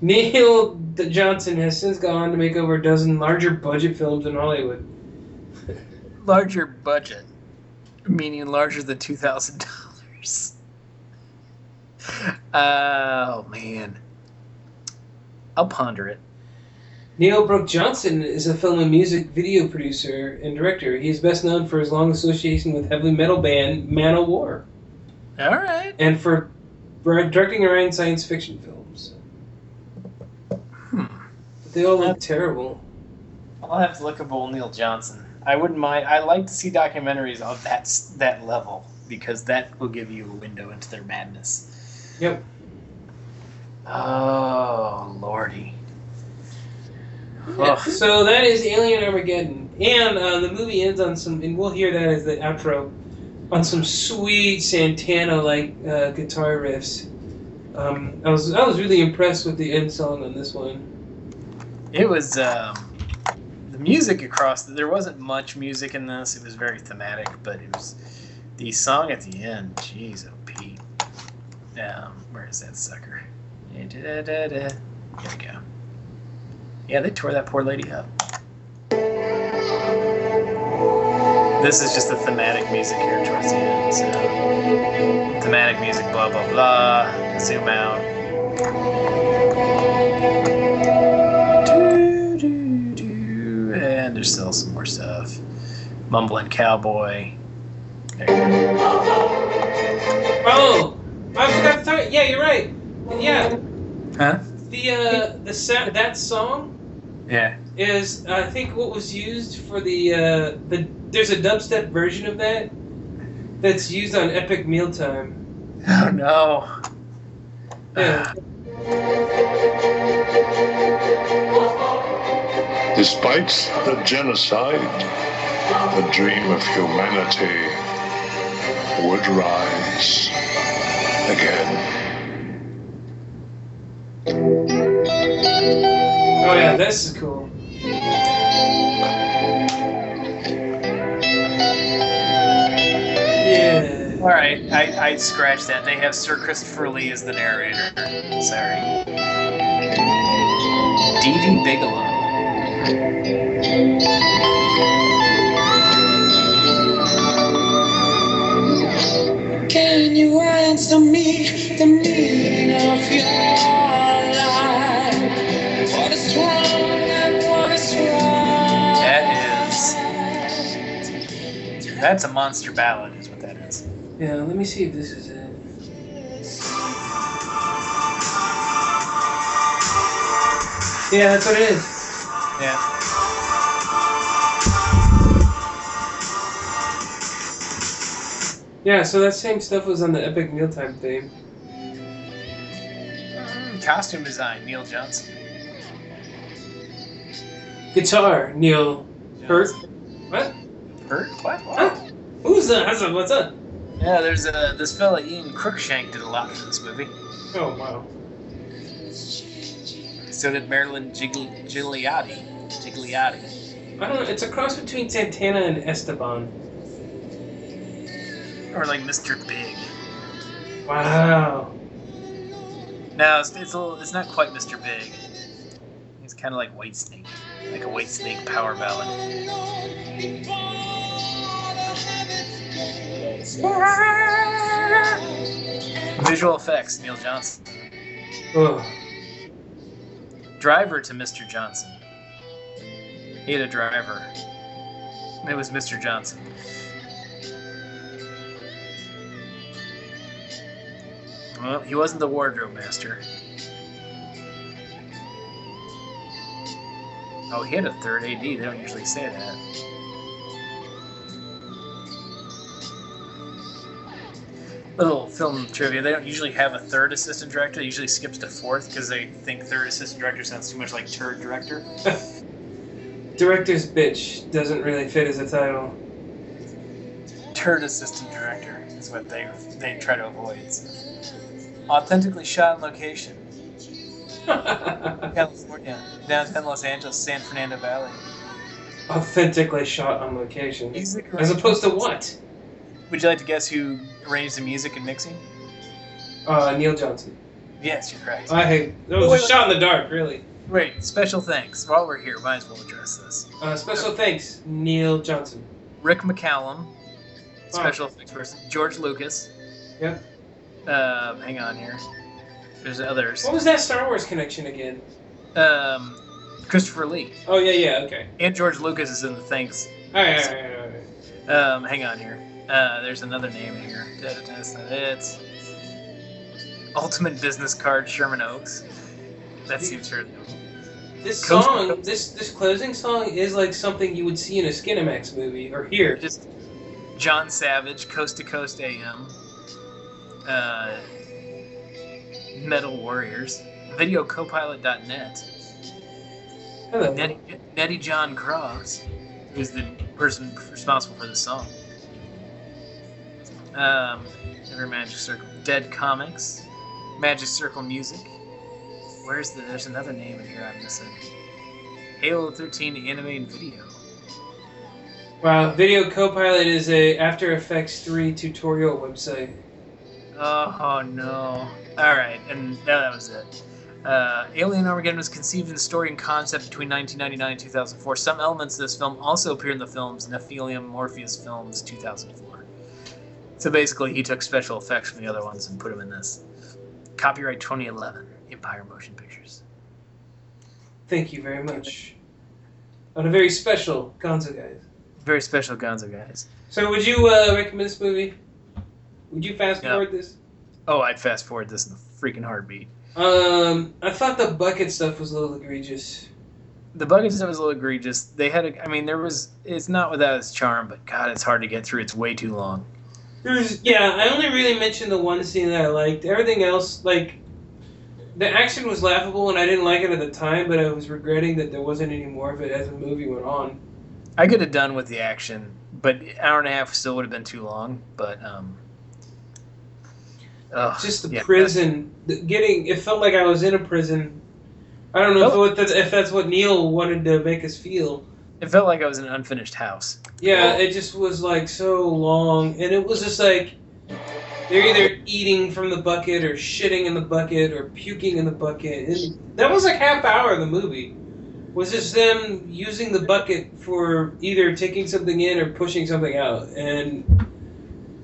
Neil Johnson has since gone on to make over a dozen larger budget films in Hollywood. larger budget, meaning larger than two thousand dollars. Oh man, I'll ponder it. Neil Brooke Johnson is a film and music video producer and director. He is best known for his long association with heavy metal band Manowar. All right. and for directing writing science fiction films. Hmm. They all look terrible. I'll have to look up old Neil Johnson. I wouldn't mind. I like to see documentaries of that that level because that will give you a window into their madness. Yep. Oh lordy. Yeah, so that is Alien Armageddon, and uh, the movie ends on some, and we'll hear that as the outro, on some sweet Santana-like uh, guitar riffs. Um, I was I was really impressed with the end song on this one. It was um, the music across. There wasn't much music in this. It was very thematic, but it was the song at the end. Jeez. Um, where is that sucker? Da-da-da-da. Here we go. Yeah, they tore that poor lady up. This is just the thematic music here towards the end. So, thematic music, blah blah blah. Zoom out. Do, do, do. And there's still some more stuff. Mumbling cowboy. There you go. Oh, I forgot to talk. Yeah, you're right. Yeah, Huh? the uh, the sa- that song Yeah. is I think what was used for the uh, the there's a dubstep version of that that's used on Epic Mealtime. Oh no. Yeah. Despite the genocide, the dream of humanity would rise again. Oh yeah, this is cool. Yeah. All right, I, I scratched that. They have Sir Christopher Lee as the narrator. Sorry. Dee Dee Bigelow. Can you answer me the meaning of your life? What is wrong and what is right? That is. That's a monster ballad, is what that is. Yeah, let me see if this is it. Yeah, that's what it is. Yeah. Yeah, so that same stuff was on the Epic Mealtime theme. Mm, costume design, Neil Johnson. Guitar, Neil Hurt. What? Hurt? What? Huh? What? Who's that? What's up? What's up? Yeah, there's a this fella Ian Cruikshank did a lot for this movie. Oh wow. So did Marilyn Gigli- Gigliotti. Gigliotti. I don't know. It's a cross between Santana and Esteban. Or like Mr. Big. Wow. No, it's, it's a little, it's not quite Mr. Big. He's kind of like Whitesnake, like a Whitesnake power ballad. Visual effects, Neil Johnson. Ugh. Driver to Mr. Johnson. He had a driver. It was Mr. Johnson. Well, he wasn't the wardrobe master. Oh, he had a third AD. They don't usually say that. Little film trivia. They don't usually have a third assistant director. They usually skips to fourth because they think third assistant director sounds too much like turd director. Director's bitch doesn't really fit as a title. Turd assistant director is what they they try to avoid. Authentically shot on location. California, downtown Los Angeles, San Fernando Valley. Authentically shot on location. Music As opposed to what? Would you like to guess who arranged the music and mixing? Uh, Neil Johnson. Yes, you're correct. I hate. That was Wait, a shot in the dark, really. Wait, special thanks. While we're here, might as well address this. Uh, special thanks, Neil Johnson. Rick McCallum, special effects person. George Lucas. Yep. Um, hang on here. There's others. What was that Star Wars connection again? Um, Christopher Lee Oh yeah, yeah, okay. and George Lucas is in the thanks. All right, all right, all right, all right. Um, hang on here. Uh, there's another name here. Da, da, da, That's not it. Ultimate business card, Sherman Oaks. That seems fair. This Coast- song, this this closing song is like something you would see in a Skinemax movie or here. Just John Savage, Coast to Coast AM. Uh, Metal Warriors. VideoCopilot.net. Hello. Nettie, Nettie John Cross, who's the person responsible for the song. Um, Every Magic Circle, Dead Comics, Magic Circle Music. Where's the? There's another name in here I'm missing. Halo 13 Animated Video. Wow, Video Copilot is a After Effects 3 tutorial website. Oh, no. All right, and that was it. Uh, Alien Armageddon was conceived in story and concept between 1999 and 2004. Some elements of this film also appear in the films Nephilium Morpheus Films 2004. So basically, he took special effects from the other ones and put them in this. Copyright 2011, Empire Motion Pictures. Thank you very much. On a very special Gonzo guys. Very special Gonzo guys. So would you uh, recommend this movie? Would you fast forward this? Oh, I'd fast forward this in a freaking heartbeat. Um, I thought the bucket stuff was a little egregious. The bucket stuff was a little egregious. They had, a, I mean, there was. It's not without its charm, but God, it's hard to get through. It's way too long. There's yeah, I only really mentioned the one scene that I liked. Everything else, like the action was laughable and I didn't like it at the time, but I was regretting that there wasn't any more of it as the movie went on. I could have done with the action, but hour and a half still would have been too long. But um, ugh, Just the yeah. prison, the, getting it felt like I was in a prison. I don't know Oh. if, that's, if that's what Neil wanted to make us feel. It felt like I was in an unfinished house. Yeah, it just was like so long, and it was just like they're either eating from the bucket or shitting in the bucket or puking in the bucket. And that was like half hour of the movie. Was just them using the bucket for either taking something in or pushing something out, and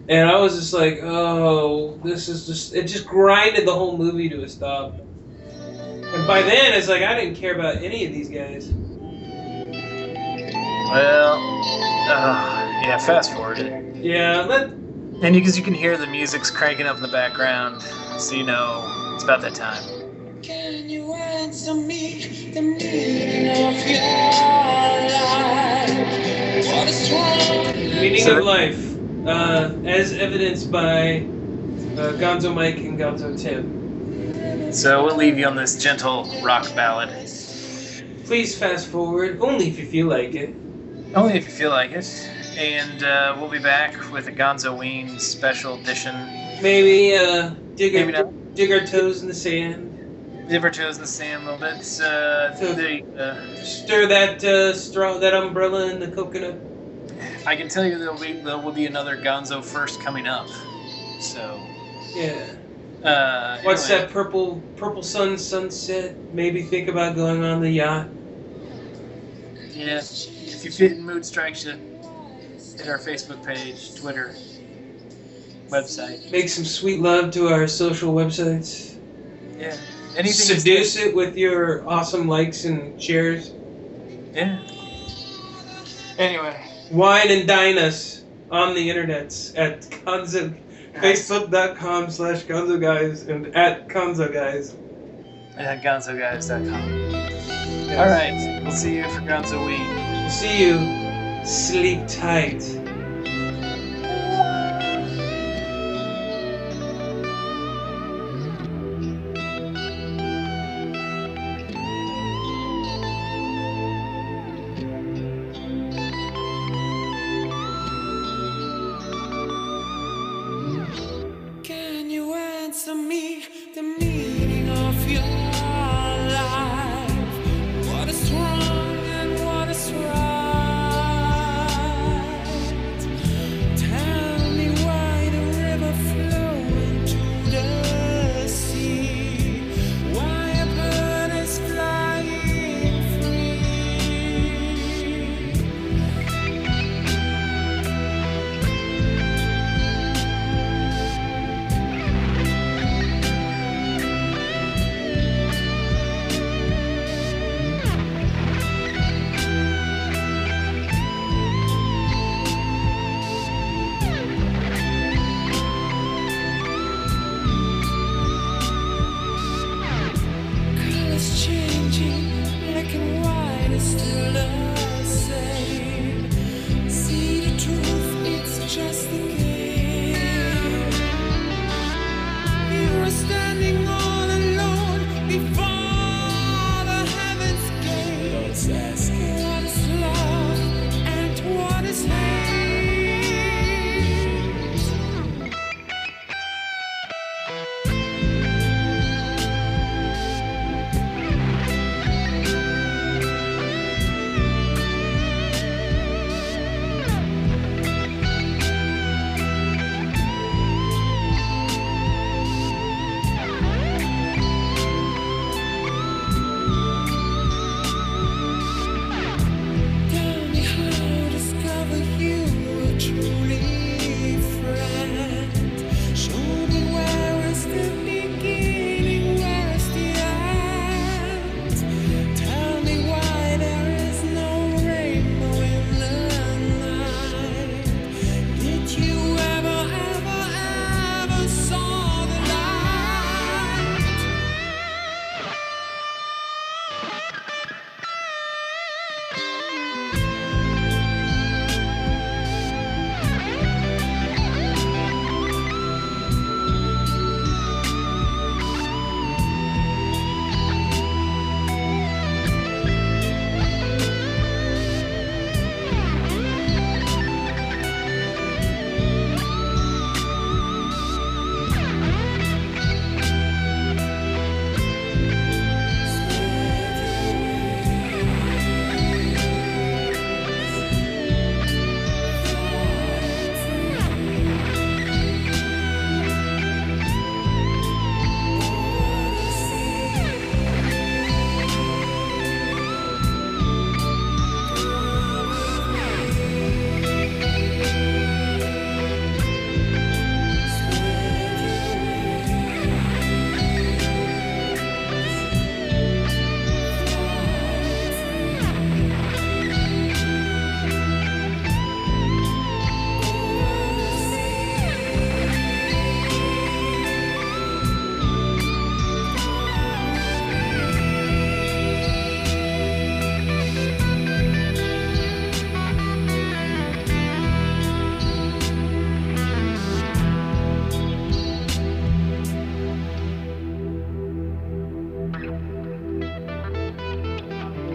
and I was just like, oh, this is just it just grinded the whole movie to a stop. And by then, it's like I didn't care about any of these guys. Well, uh, Yeah, fast forward it. Yeah, let And because you can hear the music's cranking up in the background, so you know it's about that time. Can you answer me the meaning of your life? What is wrong? meaning So- of life, uh, as evidenced by uh, Gonzo Mike and Gonzo Tim. So we'll leave you on this gentle rock ballad. Please fast forward, only if you feel like it. Only if you feel like it. And uh, we'll be back with a Gonzo Ween special edition. Maybe uh, dig Maybe our not. dig our toes in the sand, Dip our toes in the sand a little bit. Uh, So- the, uh, stir that uh, straw, that umbrella in the coconut. I can tell you there'll be there will be another Gonzo first coming up. So. Yeah. Uh, What's anyway. that purple purple sun sunset? Maybe think about going on the yacht. Yeah. If you fit in mood strikes you, hit our Facebook page, Twitter, website. Make some sweet love to our social websites. Yeah. Anything. Seduce it with your awesome likes and shares. Yeah. Anyway. Wine and dine us on the internets at Gonzo, Facebook.com slash Gonzo Guys and at Gonzo Guys. At gonzoguys.com. All right. We'll see you for Gonzo Week. See you. Sleep tight.